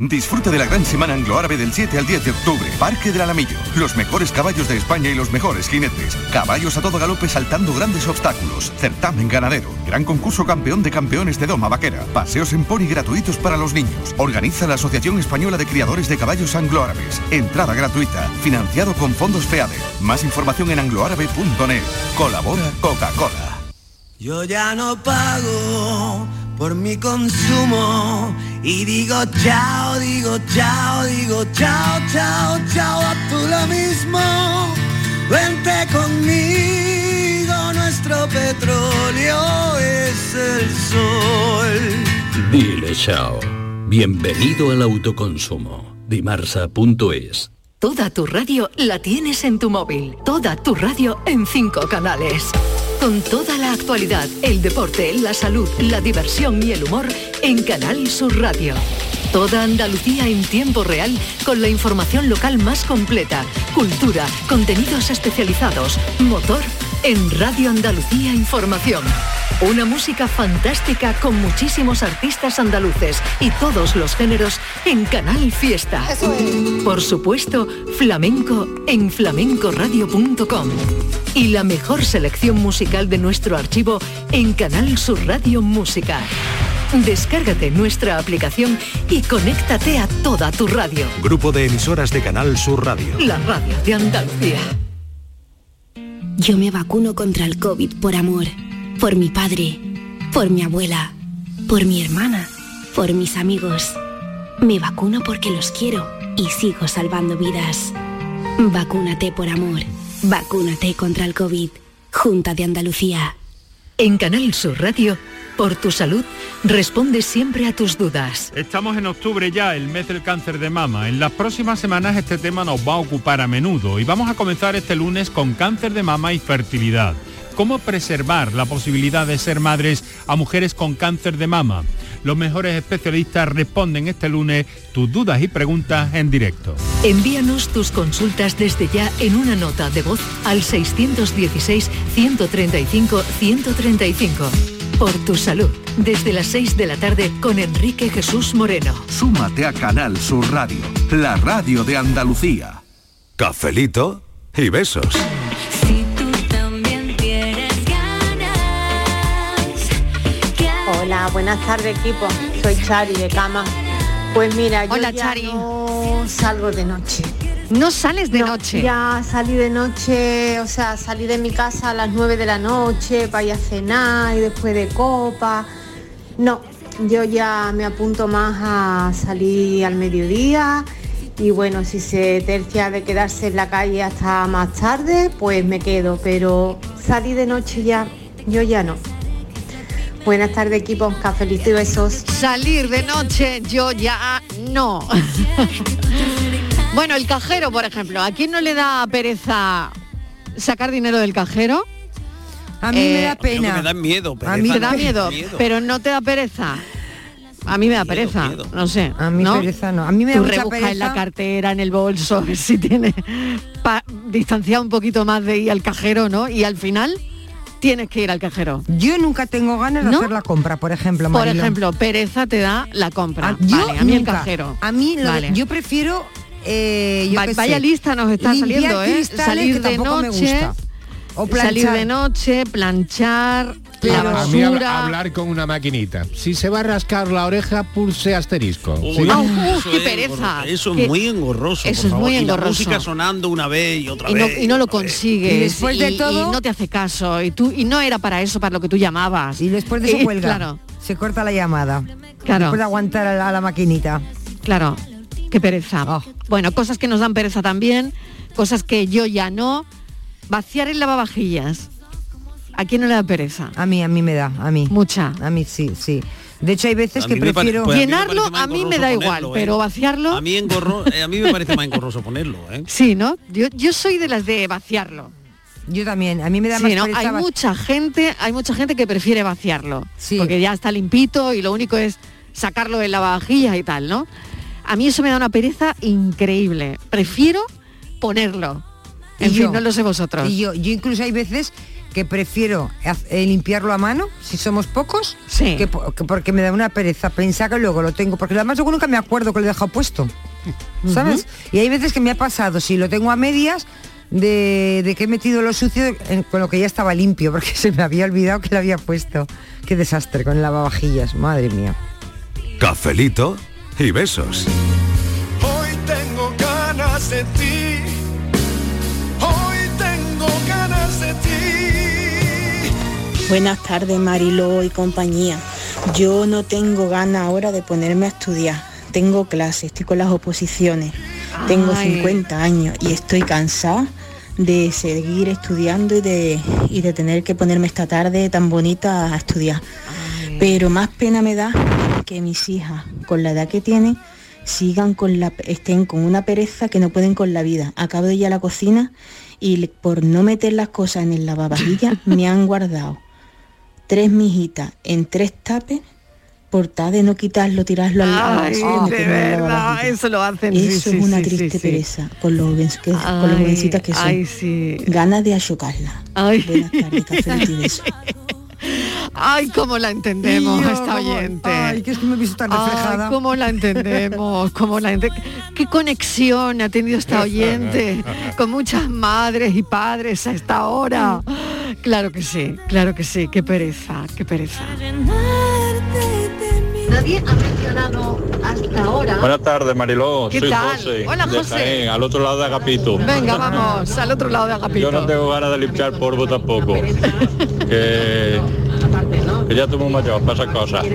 Disfruta de la gran semana anglo-árabe del 7 al 10 de octubre. Parque del Alamillo. Los mejores caballos de España y los mejores jinetes. Caballos a todo galope saltando grandes obstáculos. Certamen ganadero. Gran concurso campeón de campeones de Doma Vaquera. Paseos en pony gratuitos para los niños. Organiza la Asociación Española de Criadores de Caballos Anglo-Árabes. Entrada gratuita. Financiado con fondos FEADE. Más información en angloárabe.net. Colabora Coca-Cola. Yo ya no pago por mi consumo y digo chao, digo chao, digo chao, chao, chao, a tú lo mismo. Vente conmigo, nuestro petróleo es el sol. Dile chao. Bienvenido al autoconsumo. Dimarsa.es Toda tu radio la tienes en tu móvil. Toda tu radio en cinco canales. Con toda la actualidad, el deporte, la salud, la diversión y el humor en Canal Sur Radio. Toda Andalucía en tiempo real con la información local más completa, cultura, contenidos especializados, motor en Radio Andalucía Información. Una música fantástica con muchísimos artistas andaluces y todos los géneros en Canal Fiesta. Por supuesto, flamenco en flamencoradio.com. Y la mejor selección musical de nuestro archivo en Canal Sur Radio Música. Descárgate nuestra aplicación y conéctate a toda tu radio. Grupo de emisoras de Canal Sur Radio. La radio de Andalucía. Yo me vacuno contra el COVID por amor, por mi padre, por mi abuela, por mi hermana, por mis amigos. Me vacuno porque los quiero y sigo salvando vidas. Vacúnate por amor. Vacúnate contra el COVID. Junta de Andalucía. En Canal Sur Radio, por tu salud, responde siempre a tus dudas. Estamos en octubre ya, el mes del cáncer de mama. En las próximas semanas este tema nos va a ocupar a menudo y vamos a comenzar este lunes con cáncer de mama y fertilidad. ¿Cómo preservar la posibilidad de ser madres a mujeres con cáncer de mama? Los mejores especialistas responden este lunes tus dudas y preguntas en directo. Envíanos tus consultas desde ya en una nota de voz al 616-135-135. Por tu salud, desde las 6 de la tarde con Enrique Jesús Moreno. Súmate a Canal Sur Radio, la radio de Andalucía. Cafelito y besos. Hola, buenas tardes equipo. Soy Chari de Cama. Pues mira, yo Hola, ya Chari. no salgo de noche. No sales de No, noche. Ya salí de noche, o sea, salí de mi casa a las 9 de la noche para ir a cenar y después de copa. No, yo ya me apunto más a salir al mediodía y bueno, si se tercia de quedarse en la calle hasta más tarde, pues me quedo, pero salí de noche ya, yo ya no. Buenas tardes equipo, cafelito y besos. Salir de noche yo ya no. bueno, el cajero, por ejemplo, ¿a quién no le da pereza sacar dinero del cajero? A mí me da Lo que pena. me da miedo. A mí pereza te da miedo, pero no te da pereza. A mí me da pereza, no sé. A mí ¿no? pereza no. A mí me da Tú mucha rebuscas en la pereza. cartera, en el bolso, a ver si tiene distanciado un poquito más de ir al cajero, ¿no? Y al final tienes que ir al cajero. Yo nunca tengo ganas de ¿No? hacer la compra, por ejemplo. Por ejemplo, pereza te da la compra. Ah, yo vale, a mí el cajero. A mí lo de- Vale. yo prefiero eh, yo Va- vaya sé, lista nos está saliendo, ¿eh? Salir de noche. O salir planchar. de noche, planchar, la a mí hab- basura. hablar con una maquinita. Si se va a rascar la oreja, pulse asterisco. Uy, ¿Sí? Uf, eso qué es pereza. engorroso. Eso es muy engorroso. Eso por es favor. muy Y la engorroso. música sonando una vez y otra y no, vez. y no lo consigues Y después de y- todo- y no te hace caso y tú y no era para eso para lo que tú llamabas Y después de eso Eh, cuelga. claro Se corta la llamada. Claro. Después de aguantar a la, a la maquinita. claro qué pereza Oh. bueno cosas que nos dan pereza también cosas que yo ya no vaciar el lavavajillas a quién no le da pereza A mí, a mí me da, a mí. mucha A mí sí, sí. De hecho hay veces que prefiero... pues a mí me llenarlo más a mí me da igual ponerlo, ¿eh? pero vaciarlo A mí, engorro, eh, a mí me parece más engorroso ponerlo, ¿eh? sí no yo, yo soy de las de vaciarlo Yo también, a mí me da Sí, más ¿no? pereza Hay mucha gente, hay mucha gente que prefiere vaciarlo, Sí. porque ya está limpito y lo único es sacarlo de la lavavajillas y tal, ¿no? A mí eso me da una pereza increíble. Prefiero ponerlo. En Y fin, yo. no lo sé vosotros. Y yo, yo incluso hay veces que prefiero eh, limpiarlo a mano, si somos pocos, que, po- que porque me da una pereza pensar que luego lo tengo, porque además luego nunca me acuerdo que lo he dejado puesto, ¿sabes? Y hay veces que me ha pasado, si lo tengo a medias, de, de que he metido lo sucio en- con lo que ya estaba limpio, porque se me había olvidado que lo había puesto. Qué desastre con el lavavajillas, madre mía. Cafelito y besos. Hoy tengo ganas de ti. Hoy tengo ganas de ti. Buenas tardes, Mariló y compañía. Yo no tengo ganas ahora de ponerme a estudiar. Tengo clases, estoy con las oposiciones. Tengo Ay. 50 años y estoy cansada de seguir estudiando y de, y de tener que ponerme esta tarde tan bonita a estudiar. Pero más pena me da que mis hijas, con la edad que tienen, sigan con la estén con una pereza que no pueden con la vida. Acabo de ir a la cocina y por no meter las cosas en el lavavajillas me han guardado tres mijitas en tres tapes por tal de no quitarlo, tirarlo al lado. Ay, meterlo de verdad, eso lo hacen. Eso sí, es una sí, triste sí. pereza con los, que- con los jovencitas que son. ay. Ganas de achocarla. Ay. Buenas tardes, y. Ay, cómo la entendemos a esta oyente. ay, que es que me he visto tan reflejada. Ay, cómo la entendemos, cómo la ente- Qué conexión ha tenido esta oyente con muchas madres y padres a esta hora. Claro que sí, claro que sí, qué pereza, qué pereza. Nadie ha mencionado hasta ahora. Buenas tardes, Mariló. ¿Qué Soy tal? José. Hola, de José. Jaén, al otro lado de Agapito. Venga, vamos, al otro lado de Agapito. Yo no tengo ganas de limpiar polvo tampoco. Que, que ya tomo mayor para esas cosas.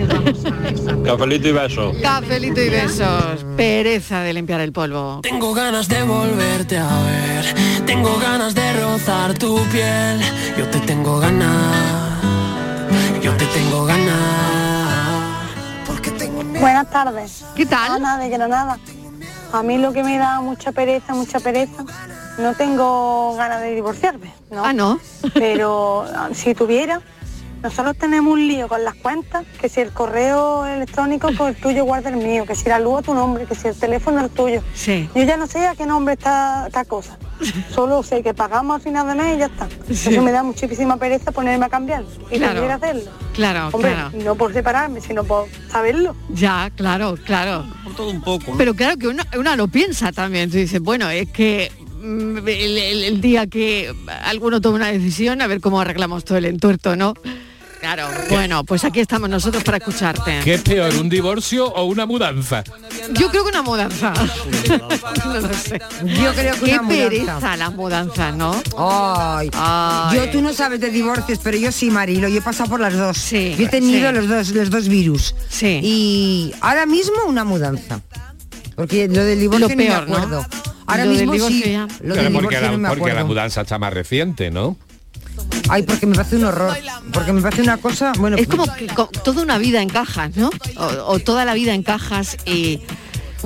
Cafelito y besos. Cafelito y besos. Pereza de limpiar el polvo. Tengo ganas de volverte a ver. Tengo ganas de rozar tu piel. Yo te tengo ganas. Yo te tengo ganas. Porque tengo miedo. Buenas tardes. ¿Qué tal? Ana de Granada. A mí lo que me da mucha pereza, mucha pereza, no tengo ganas de divorciarme, ¿no? Ah, ¿no? Pero ah, si tuviera, nosotros tenemos un lío con las cuentas, que si el correo electrónico pues el tuyo guarda el mío, que si la luz a tu nombre, que si el teléfono el tuyo. Sí. Yo ya no sé a qué nombre está esta cosa. Solo sé que pagamos al final de mes y ya está. Sí. Eso me da muchísima pereza ponerme a cambiar y Claro. tener que hacerlo. Claro, Hombre, claro. no por separarme, sino por saberlo. Ya, claro, claro. Por todo un poco. Pero claro que uno, una lo piensa también. Tú dices, bueno, es que el, el- el día que alguno tome una decisión, a ver cómo arreglamos todo el entuerto, ¿no? Claro, bueno, pues aquí estamos nosotros para escucharte. ¿Qué es peor, un divorcio o una mudanza? Yo creo que una mudanza. no lo sé. Yo creo que Qué una mudanza. pereza las mudanzas, ¿no? Ay. Ay. Yo tú no sabes de divorcios, pero yo sí, Marilo, yo he pasado por las dos. Sí, Yo he tenido sí. los dos, los dos virus. Sí. Y ahora mismo una mudanza. Porque lo del divorcio Lo ni peor, me ¿no? acuerdo. Ahora Lo del mismo divorcio sí. ya. Lo del porque, divorcio la, no me porque la acuerdo. mudanza está más reciente, ¿no? Ay, porque me parece un horror. Porque me parece una cosa, bueno, Es como que co- toda una vida en cajas, ¿no? O, o toda la vida en cajas y...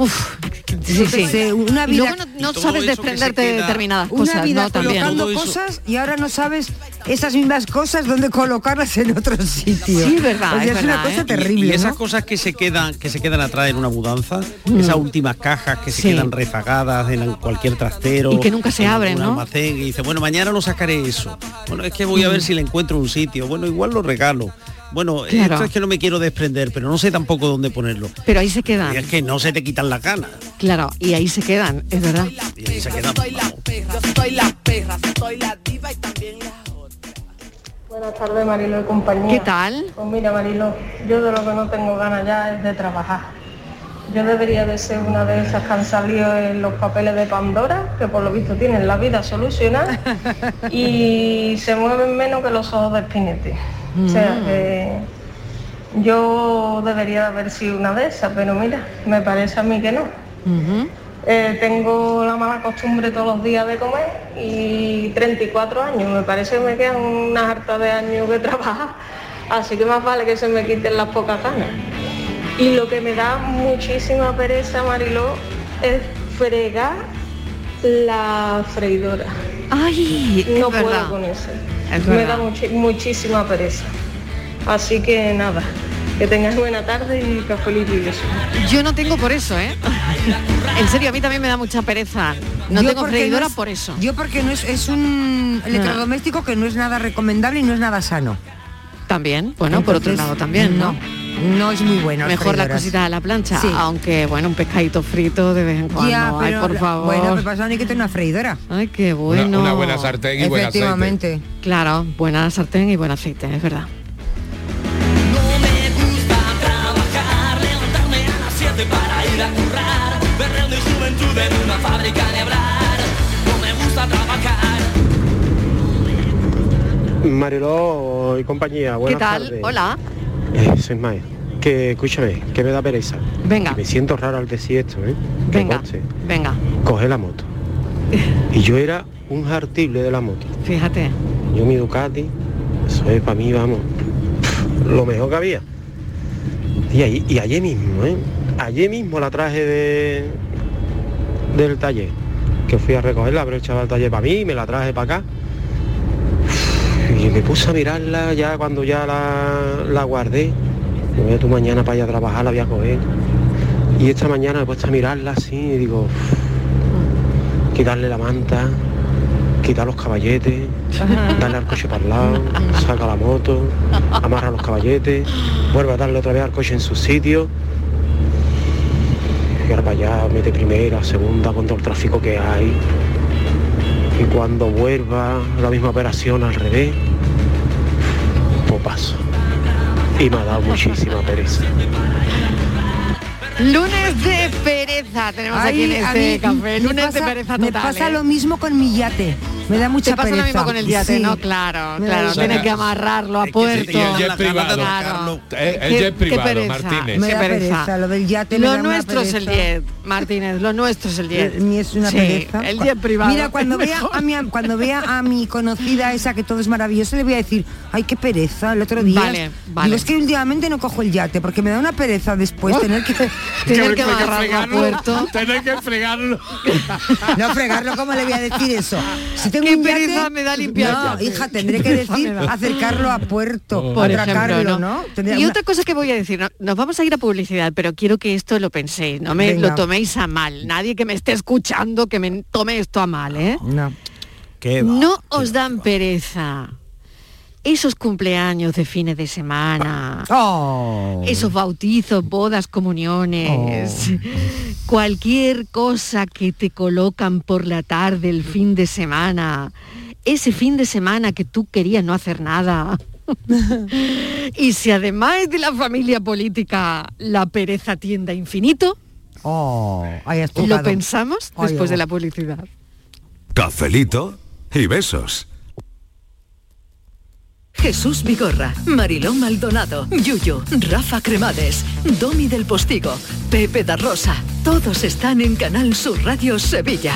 Uf, sí, sí. una Y vida- luego no, no Y todo sabes desprenderte de determinadas una cosas, vida ¿no? También. colocando cosas y ahora no sabes esas mismas cosas donde colocarlas en otro sitio. Sí, es verdad, O sea, es es, una verdad, cosa ¿eh? terrible. Y esas ¿no? cosas que se quedan, que se quedan atrás en una mudanza, Mm. esas últimas cajas que se Sí. quedan rezagadas en cualquier trastero. Y que nunca se en abren, un ¿no? almacén, y dice, bueno, mañana no sacaré eso. Bueno, es que voy a ver Mm. si le encuentro un sitio. Bueno, igual lo regalo. Bueno, Claro. esto es que no me quiero desprender, pero no sé tampoco dónde ponerlo. Pero ahí se quedan. Y es que no se te quitan las ganas. Claro, y ahí se quedan, es verdad. Y ahí se quedan. Buenas tardes, Marilo y compañía. ¿Qué tal? Pues mira, Marilo, yo de lo que no tengo ganas ya es de trabajar. Yo debería de ser una de esas que han salido en los papeles de Pandora, que por lo visto tienen la vida solucionada y se mueven menos que los ojos de Spinete. O sea que yo debería de haber sido una de esas, pero mira, me parece a mí que no. Eh, tengo la mala costumbre todos los días de comer y 34 años. Me parece que me quedan unas hartas de años que trabajar, así que más vale que se me quiten las pocas ganas. Y lo que me da muchísima pereza, Mariló, es fregar la freidora. Ay, no es puedo verdad. con eso. Es me da muchísima pereza. Así que nada, Que tengas buena tarde y cafelito y besos. Yo no tengo por eso, ¿eh? En serio, a mí también me da mucha pereza. No Yo tengo freidora no es- por eso. Yo porque no es, es un electrodoméstico que no es nada recomendable y no es nada sano. También, bueno, por otro lado también, ¿no? No es muy bueno. las Mejor la freidoras. cosita a la plancha, Sí. aunque bueno, un pescadito frito de vez en cuando. Ya, Ay, por favor. Bueno, pero pasa ni que tener una freidora. Ay, qué bueno. una buena sartén y buen aceite. Efectivamente. Claro, buena sartén y buen aceite, es verdad. trabajar, levantarme a las 7 para ir a currar, perreo de juventud en una fábrica de hablar, no me gusta trabajar. Mariló y compañía, ¿Qué buenas tal? tardes. Hola. Eh, soy Mae. Que escúchame, que me da pereza. Venga. Me siento raro al decir esto, ¿eh? Que Venga, conste. venga, Coge la moto. Y yo era un jartible de la moto. fíjate. Yo mi Ducati, eso es para mí, vamos, lo mejor que había. Y, ahí, y ayer mismo, ¿eh? Ayer mismo la traje de, del taller. Que fui a recogerla, pero el chaval taller para mí, me la traje para acá. Y me puse a mirarla ya cuando ya la, la guardé. Me voy a tu mañana para ir a trabajar, la voy a coger. Y esta mañana me he puesto a mirarla así y digo, "Uf, quitarle la manta, quitar los caballetes, darle al coche para el lado, saca la moto, amarra los caballetes, vuelve a darle otra vez al coche en su sitio. Y ahora para allá, mete primera, segunda, con todo el tráfico que hay. Y cuando vuelva la misma operación al revés, pues paso. Y me ha dado muchísima pereza. Lunes de pereza tenemos aquí en Ay, este mí café. me Lunes de pasa- pereza Me total. pasa ¿eh? lo mismo con mi yate. Me da mucha Te pasa lo pereza. mismo con el yate, Sí. ¿no? Claro, Me da claro. mucha Tienes pereza. que amarrarlo a puerto. Y el jet privado. Claro. Eh, el jet privado, pereza, Martínez. Me da pereza, lo del yate me Lo nuestro es el pereza. jet, Martínez, lo nuestro es el jet. El mío es una Sí, pereza. El jet privado. Mira, cuando vea, mejor. a mi, cuando vea a mi conocida esa que todo es maravilloso, le voy a decir, ay, qué pereza, el otro día. Vale, vale. Digo, es que últimamente no cojo el yate, porque me da una pereza después tener que... Tener que a puerto. Tener que fregarlo. No fregarlo, ¿cómo le voy a decir eso? Si tengo Qué un yate, pereza me da limpiar No, hija, tendré que decir acercarlo a puerto, por atracarlo, ejemplo, ¿no? Y una- otra cosa que voy a decir, no- nos vamos a ir a publicidad, pero quiero que esto lo penséis, no me Venga. lo toméis a mal. Nadie que me esté escuchando que me tome esto a mal, ¿eh? No. No os dan pereza. Esos cumpleaños de fines de semana. Oh. Esos bautizos, bodas, comuniones. Cualquier cosa que te colocan por la tarde el fin de semana. Ese fin de semana que tú querías no hacer nada. y si además de la familia política la pereza tiende a infinito, Oh, ahí lo pensamos después de oh. la publicidad. Cafelito y besos. Jesús Vigorra, Mariló Maldonado, Yuyo, Rafa Cremades, Domi del Postigo, Pepe da Rosa. Todos están en Canal Sur Radio Sevilla.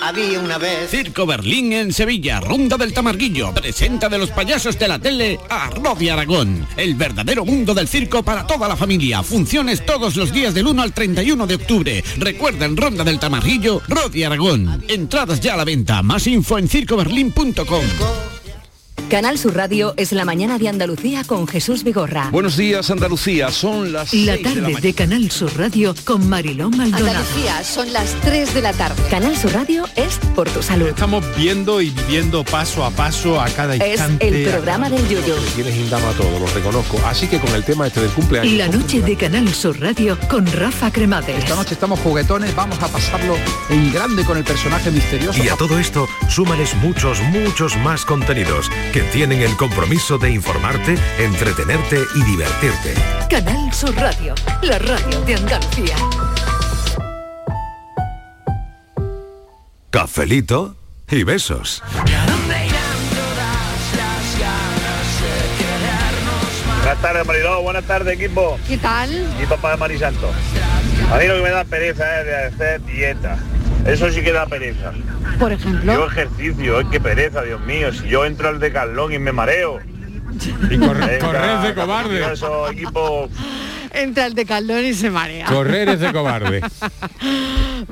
Había una vez. Circo Berlín en Sevilla, Ronda del Tamarguillo. Presenta de los payasos de la tele a Rodi Aragón. El verdadero mundo del circo para toda la familia. Funciones todos los días del 1 al 31 de octubre. Recuerda en Ronda del Tamarguillo, Rodi Aragón. Entradas ya a la venta. Más info en circoberlin.com. Canal Sur Radio es la mañana de Andalucía con Jesús Vigorra. Buenos días Andalucía, son las La seis de tarde la de, Canal Sur Radio con Mariló Maldonado. Andalucía, son las 3 de la tarde. Canal Sur Radio es por tu salud. Estamos viendo y viviendo paso a paso a cada Es instante. el programa del yoyo. Tienes indama todo, lo reconozco. Así que con el tema este del cumpleaños. La noche de Canal Sur Radio con Rafa Cremades. Esta noche estamos juguetones, vamos a pasarlo en grande con el personaje misterioso. Y a todo esto, súmales muchos, muchos más contenidos que tienen el compromiso de informarte, entretenerte y divertirte. Canal Sur Radio, la radio de Andalucía. Cafelito y besos. Buenas tardes, Mariló. Buenas tardes, equipo. ¿Qué tal? Y papá de Marisanto. A mí lo que me da pereza es de hacer dieta. Eso sí que da pereza. Por ejemplo. Yo ejercicio, es que pereza, Dios mío. Si yo entro al decalón y me mareo. Y corre- correr de cobarde. Esos equipos Entra al decaldón y se marea. Correr es de cobarde.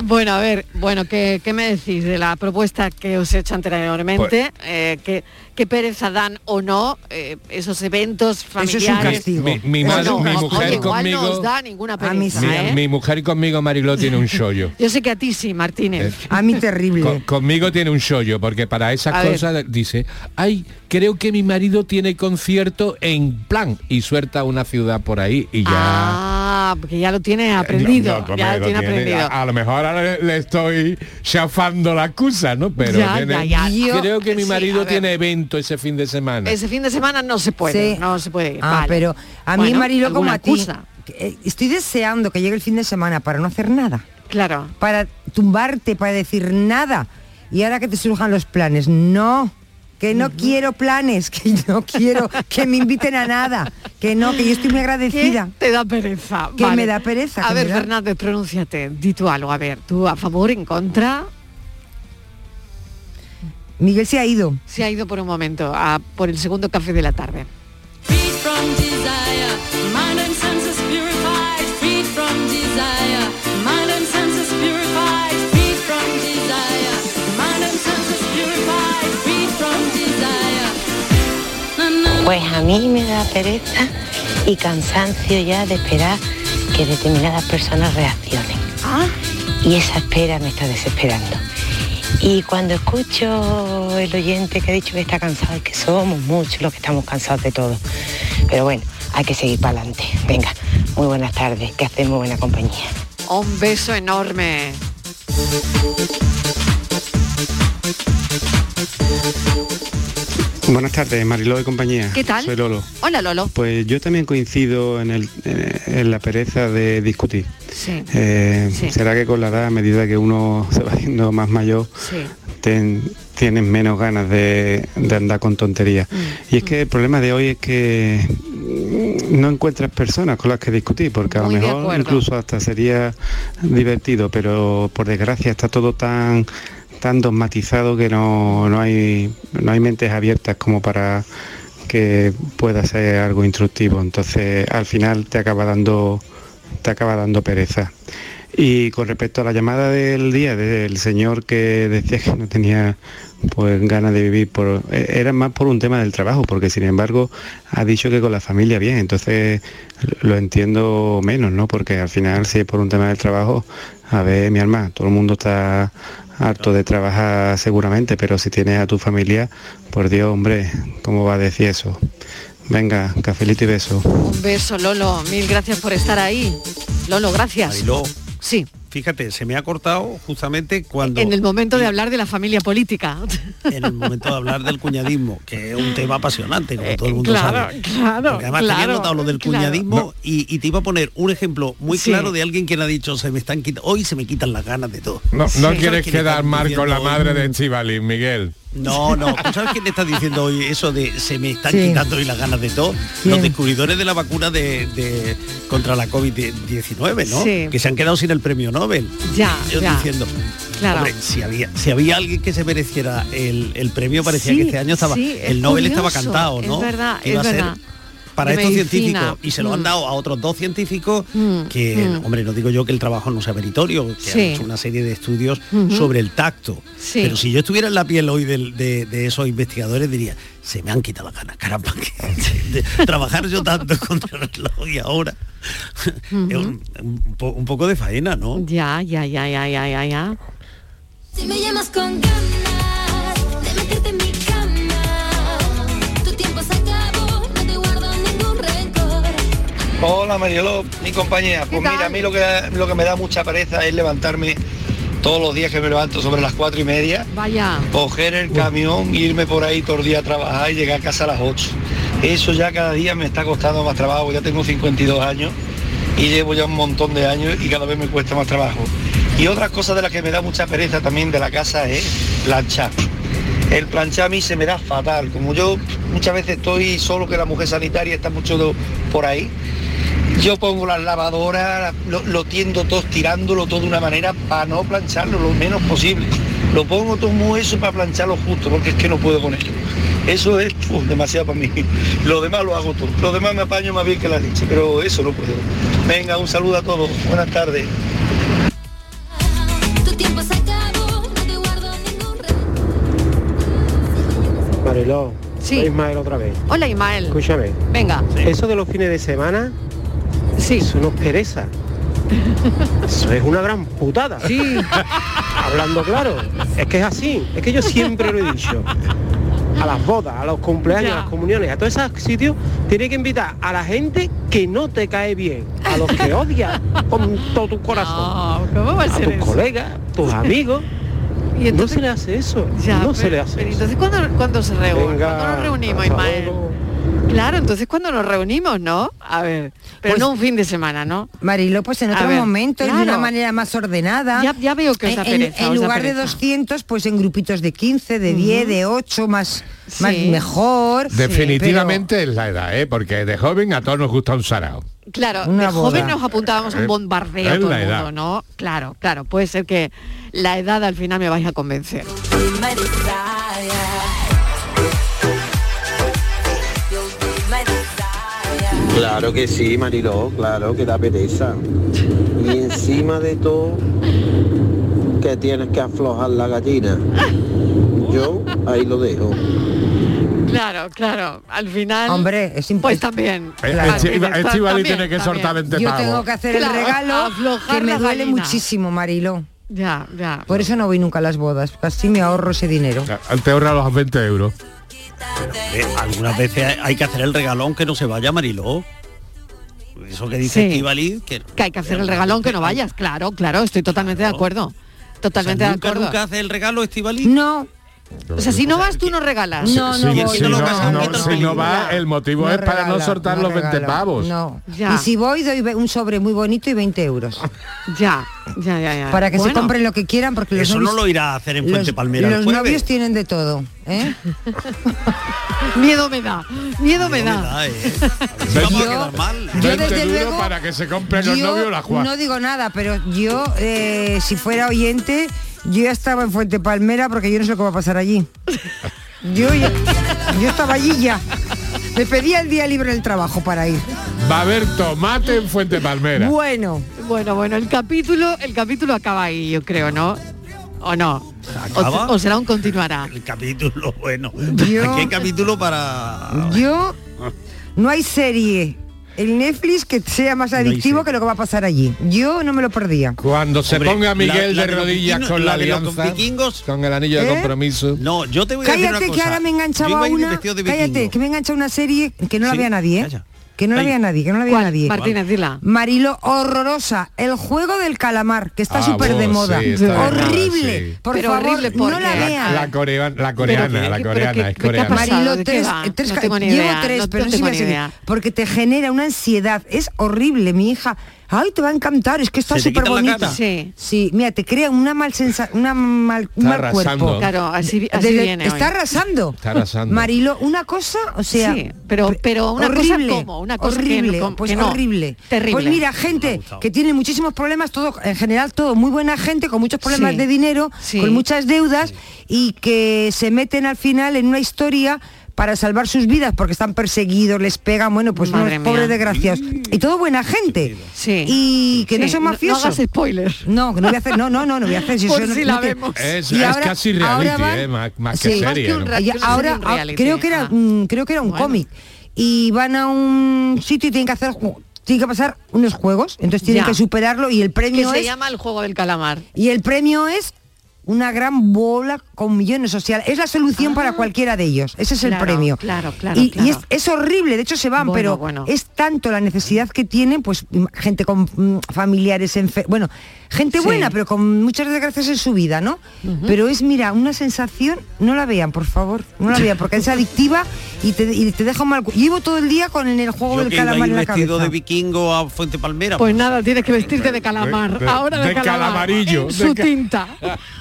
Bueno, a ver, bueno, ¿qué, qué me decís de la propuesta que os he hecho anteriormente? Pues- Eh, ¿qué, qué pereza dan o no eh, esos eventos familiares? Mi, mi O madre- no, mi mujer oye, igual conmigo. no os da ninguna pereza, mi, ¿eh? mi mujer conmigo, Mariló, tiene un chollo. Yo sé que a ti sí, Martínez. A mí terrible. Con- conmigo tiene un chollo, porque para esas A ver. cosas dice, ay, creo que mi marido tiene concierto en plan y suelta una ciudad por ahí y ya. Ah, porque ya lo tiene aprendido. No, no, ya me lo lo tiene tiene. aprendido. A, a lo mejor ahora le, le estoy chafando la excusa, ¿no? Pero Ya, tiene- ya, ya. Yo- creo que mi marido tiene evento ese fin de semana. Ese fin de semana no se puede, Sí. no se puede ir. Ah, vale. pero a mí, Bueno, Marilo, como alguna a ti, eh, estoy deseando que llegue el fin de semana para no hacer nada. Claro. Para tumbarte, para decir nada. Y ahora que te surjan los planes, no. Que no quiero planes, que no quiero que me inviten a nada, que no, que yo estoy muy agradecida. Te da pereza. Que vale. me da pereza. A ver, da- Fernández, pronúnciate. Di tú algo. A ver, tú a favor, en contra. Miguel se ha ido. Se ha ido por un momento a por el segundo café de la tarde. Pues a mí me da pereza y cansancio ya de esperar que determinadas personas reaccionen. Y esa espera me está desesperando. Y cuando escucho el oyente que ha dicho que está cansado, es que somos muchos los que estamos cansados de todo. Pero bueno, hay que seguir para adelante. Venga, muy buenas tardes, que hacen muy buena compañía. Un beso enorme. Buenas tardes, Mariló y compañía. ¿Qué tal? Soy Lolo. Hola, Lolo. Pues yo también coincido en, el- en- la pereza de discutir. Sí. Eh, Sí. Será que con la edad, a medida que uno se va haciendo más mayor, Sí. ten- tienes menos ganas de, de andar con tonterías. Mm. Y es que el problema de hoy es que mm, no encuentras personas con las que discutir, porque a lo mejor incluso hasta sería divertido, pero por desgracia está todo tan tan dogmatizado que no, no hay no hay mentes abiertas como para que pueda ser algo instructivo. Entonces al final te acaba dando te acaba dando pereza. Y con respecto a la llamada del día del señor que decía que no tenía pues ganas de vivir por eh, era más por un tema del trabajo, porque sin embargo ha dicho que con la familia bien, entonces lo entiendo menos, ¿no? Porque al final si es por un tema del trabajo, a ver, mi alma, todo el mundo está harto de trabajar seguramente, pero si tienes a tu familia, por Dios, hombre, ¿cómo va a decir eso? Venga, cafelito y beso. Un beso, Lolo. Mil gracias por estar ahí. Lolo, gracias. Sí, fíjate, se me ha cortado justamente cuando... en el momento de hablar de la familia política. en el momento de hablar del cuñadismo, que es un tema apasionante, como todo el mundo Eh, claro, sabe. claro, Porque además tenía claro, notado lo del claro. cuñadismo y, y te iba a poner un ejemplo muy Sí. claro de alguien que le ha dicho, se me están quitando, hoy se me quitan las ganas de todo. No, no ¿Sabes quieres quedar mal con la madre hoy? de Chivalín, Miguel. No, no, ¿tú sabes quién está diciendo hoy eso de se me están Sí. quitando hoy las ganas de todo? Los descubridores de la vacuna de, de- contra la COVID-19, ¿no? Sí. Que se han quedado sin el premio Nobel. Ya, Ellos ya. diciendo, Claro. hombre, si había, si había alguien que se mereciera el, el premio, parecía Sí, que este año estaba, es el Nobel estaba cantado, es ¿no? verdad, es ser verdad. Para estos medicina. científicos y se lo han Mm. dado a otros dos científicos Mm, que, mm. hombre, no digo yo que el trabajo no sea meritorio, que Sí. han hecho una serie de estudios sobre el tacto. Sí. Pero si yo estuviera en la piel hoy de, de esos investigadores diría, se me han quitado las ganas, caramba, que- de trabajar yo tanto contra el reloj y ahora es un, un po- un poco de faena, ¿no? Ya, ya, ya, ya, ya, ya, ya. Si me llamas con ganas Hola Marielo, mi compañía. Pues mira, a mí lo que, lo que me da mucha pereza es levantarme todos los días que me levanto sobre las cuatro y media, Vaya. coger el camión, irme por ahí todo el día a trabajar y llegar a casa a las 8. Eso ya cada día me está costando más trabajo, ya tengo 52 años y llevo ya un montón de años y cada vez me cuesta más trabajo. Y otra cosa de las que me da mucha pereza también de la casa es planchar. El planchar a mí se me da fatal, como yo muchas veces estoy solo que la mujer sanitaria está mucho por ahí Yo pongo las lavadoras, lo, lo tiendo todo estirándolo todo de una manera para no plancharlo lo menos posible. Lo pongo todo muy eso para plancharlo justo, porque es que no puedo con ello. Eso es uf, demasiado para mí. Lo demás lo hago todo. Lo demás me apaño más bien que la leche, pero eso no puedo. Venga, un saludo a todos. Buenas tardes. Mariló, Sí. Ismael otra vez. Hola Ismael. Escúchame. Venga. Eso de los fines de semana, sí. eso no es pereza. Eso es una gran putada. Sí. Hablando claro. Es que es así. Es que yo siempre lo he dicho. A las bodas, a los cumpleaños, Ya. a las comuniones, a todos esos sitios, tienes que invitar a la gente que no te cae bien, a los que odias con todo tu corazón. ¿cómo va a ser tus eso? colegas, tus amigos. Y entonces- no se le hace eso. Ya, no se le hace pero eso. entonces cuando, cuando se reúnen, Venga, cuando nos reunimos, Ismael. Claro, entonces cuando nos reunimos, ¿no? A ver, pero Pues- no un fin de semana, ¿no? Marilo, pues en otro ver, momento, de claro. una manera más ordenada. Ya- ya veo que os En- en- pereza, En, os da lugar de pereza. 200, pues en grupitos de 15, de 10, de 8, más, más mejor. Definitivamente es la edad, ¿eh? porque de joven a todos nos gusta un sarao. Claro, Una de joven nos apuntábamos a un bombardeo a es todo la el edad. mundo, ¿no? Claro, claro, puede ser que la edad al final me vaya a convencer. Claro que sí, Mariló, claro que da pereza. Y encima de todo, que tienes que aflojar la gallina. Yo ahí lo dejo. Claro, claro, al final... Hombre, es Pues también. Eh, también, Estivali tiene que soltar 20 Yo tengo que hacer Claro, el regalo aflojar que me duele gallina. muchísimo, Marilo. Ya, ya. Por eso no voy nunca a las bodas, casi me ahorro ese dinero. Te ahorra los 20 euros. Eh, algunas veces hay- que hacer el regalón que no se vaya Mariló. Eso que dice Sí. Estivali, que Que hay que hacer el regalón que no vayas, claro, claro, estoy totalmente de acuerdo. Totalmente de nunca, acuerdo. nunca hace el regalo Estivali. No. O sea, si no vas tú no regalas. No, no sí, voy. si no, no, no, no, no, si no va, el motivo es para no soltar no los 20 regalo. pavos. No. Ya. Y si voy, doy un sobre muy bonito y 20 euros. Ya, ya, ya, ya. Para que se Bueno, compren lo que quieran, porque los Eso no novios, lo irá a hacer en Fuente los, Palmera los jueves. novios tienen de todo. ¿eh? Miedo me da, miedo me da. Da, eh. Si vamos a quedar mal. Yo 20 desde luego, para que se compren los yo novios la Juan. No digo nada, pero yo, eh, si fuera oyente, yo ya estaba en Fuente Palmera porque yo no sé lo que va a pasar allí. Yo, ya- yo estaba allí ya. Me pedía el día libre del trabajo para ir. Va a haber tomate en Fuente Palmera. Bueno, Bueno, bueno, el capítulo, el capítulo acaba ahí, yo creo, ¿no? ¿O no? ¿Acaba? O, o será un continuará. El capítulo, bueno. Yo- Aquí hay capítulo para... yo no hay serie en Netflix que sea más adictivo que lo que va a pasar allí. Yo no me lo perdía. Cuando se Hombre, ponga Miguel la- la de los rodillas con la, la de los alianza, vikingos. con el anillo de ¿Eh? compromiso. No, yo te voy a decir Cállate una que cosa. ahora me Yo enganchaba una. Cállate, que me engancha una serie que no la Sí, veía nadie. ¿eh? calla. Que no la veía nadie, que no la nadie. Martínez, dila. Marilo, horrorosa. El juego del calamar, que está Ah, súper de moda. sí, está de moda, horrible. sí. Por Pero favor, horrible, ¿por no la vean. La coreana, la coreana, Pero la coreana, pero qué- es coreana. Marilo, ¿De qué tres, tres No tengo ni llevo tres, no- pero no no, sé si me idea. Porque te genera una ansiedad. Es horrible, mi hija. Ay, te va a encantar, es que está ¿Se te súper bonita. Sí. Sí, mira, te crea una mal sensa una mal, un mal cuerpo. Claro, así, así Desde- viene está hoy. arrasando. Está arrasando. Marilo, una cosa, o sea, Sí, pero- pero una cosa horrible, como, una cosa que horrible, pues que no. horrible. Terrible. Pues mira, gente que tiene muchísimos problemas, todo en general todo muy buena gente con muchos problemas Sí. de dinero, Sí. con muchas deudas y que se meten al final en una historia para salvar sus vidas porque están perseguidos, les pegan, bueno, pues Madre unos pobres mía. desgraciados. Y todo buena gente. Sí. Y que no son no- mafiosos. No, hagas spoilers. No, que no voy a hacer, no, no, no, no voy a hacer. si Por eso no- si no la vemos. Es, Y es ahora- casi ahora reality, van- eh, más, más Sí. que Más que serie. un ¿no? no ahora ah, reality, creo que era ah. mm, creo que era un Bueno. cómic y van a un sitio y tienen que hacer tienen que pasar unos juegos entonces tienen Ya. que superarlo y el Que premio se es llama el juego del calamar. y el premio es una gran bola con millones sea es la solución para cualquiera de ellos ese es el Ah. Claro, premio claro, claro, y, y claro. es, es horrible de hecho se van Bueno, pero bueno. es tanto la necesidad que tienen pues mm, gente con mm, familiares enfer- bueno gente Sí. buena pero con muchas desgracias en su vida no pero es mira una sensación no la vean por favor no la vean porque es adictiva y te, y te deja un mal cu- llevo todo el día con el juego Yo del calamar en la vestido cabeza de vikingo a Fuente Palmera. Pues nada, tienes que vestirte de calamar. De- de- Ahora de, de calamar. calamarillo, En su tinta.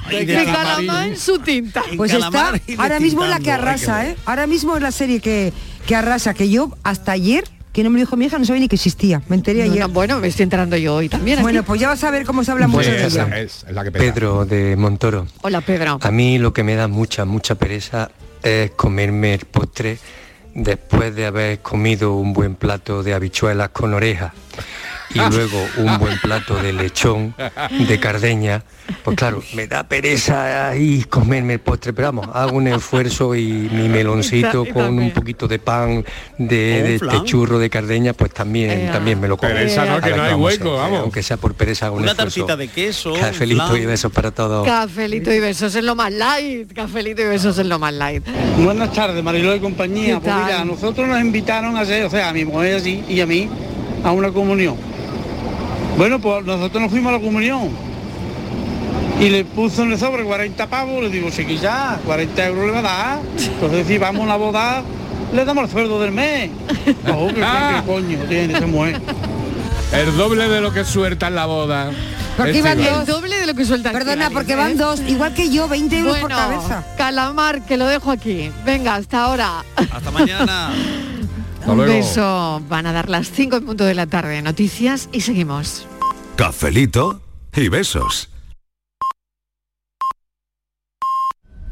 De, de calamar en su tinta. Pues está, ahora mismo es la que arrasa. ¿eh? Ahora mismo es la serie que, que arrasa, que yo hasta ayer que no me lo dijo mi hija, no sabía ni que existía. Me enteré No, ayer. no, bueno, me estoy enterando yo hoy también. aquí. Bueno, pues ya vas a ver cómo se habla mucho de ella. Pedro de Montoro. Hola, Pedro. A mí lo que me da mucha, mucha pereza es comerme el postre después de haber comido un buen plato de habichuelas con oreja y luego un buen plato de lechón de cardeña. Pues claro, me da pereza ahí comerme el postre, pero vamos, hago un esfuerzo y mi meloncito con un poquito de pan de, de este churro de cardeña, pues también, Ea. también me lo como. Pereza no, que no hay hueco, vamos. Aunque sea por pereza, hago un Una esfuerzo. tartita de queso. Cafelito y besos para todos. Cafelito y besos es lo más light. Cafelito y besos es lo más light. Buenas tardes, Mariló y compañía. ¿Qué Pues mira, a nosotros nos invitaron a hacer, o sea, a mi mujer así y a mí, a una comunión. Bueno, pues nosotros nos fuimos a la comunión. Y le puso en el sobre 40 pavos, le digo, sí que ya, 40 euros le va a dar. Entonces si vamos a una boda, le damos el sueldo del mes. No, ¿qué, coño tiene esa mujer? El doble de lo que suelta en la boda. Porque iban dos. doble de lo que suelta Perdona, porque ¿eh? van dos, igual que yo, 20 euros por cabeza. Calamar, que lo dejo aquí. Venga, hasta ahora. Hasta mañana. Un luego. beso. Van a dar las 5 en punto de la tarde. Noticias y seguimos. Cafelito y besos.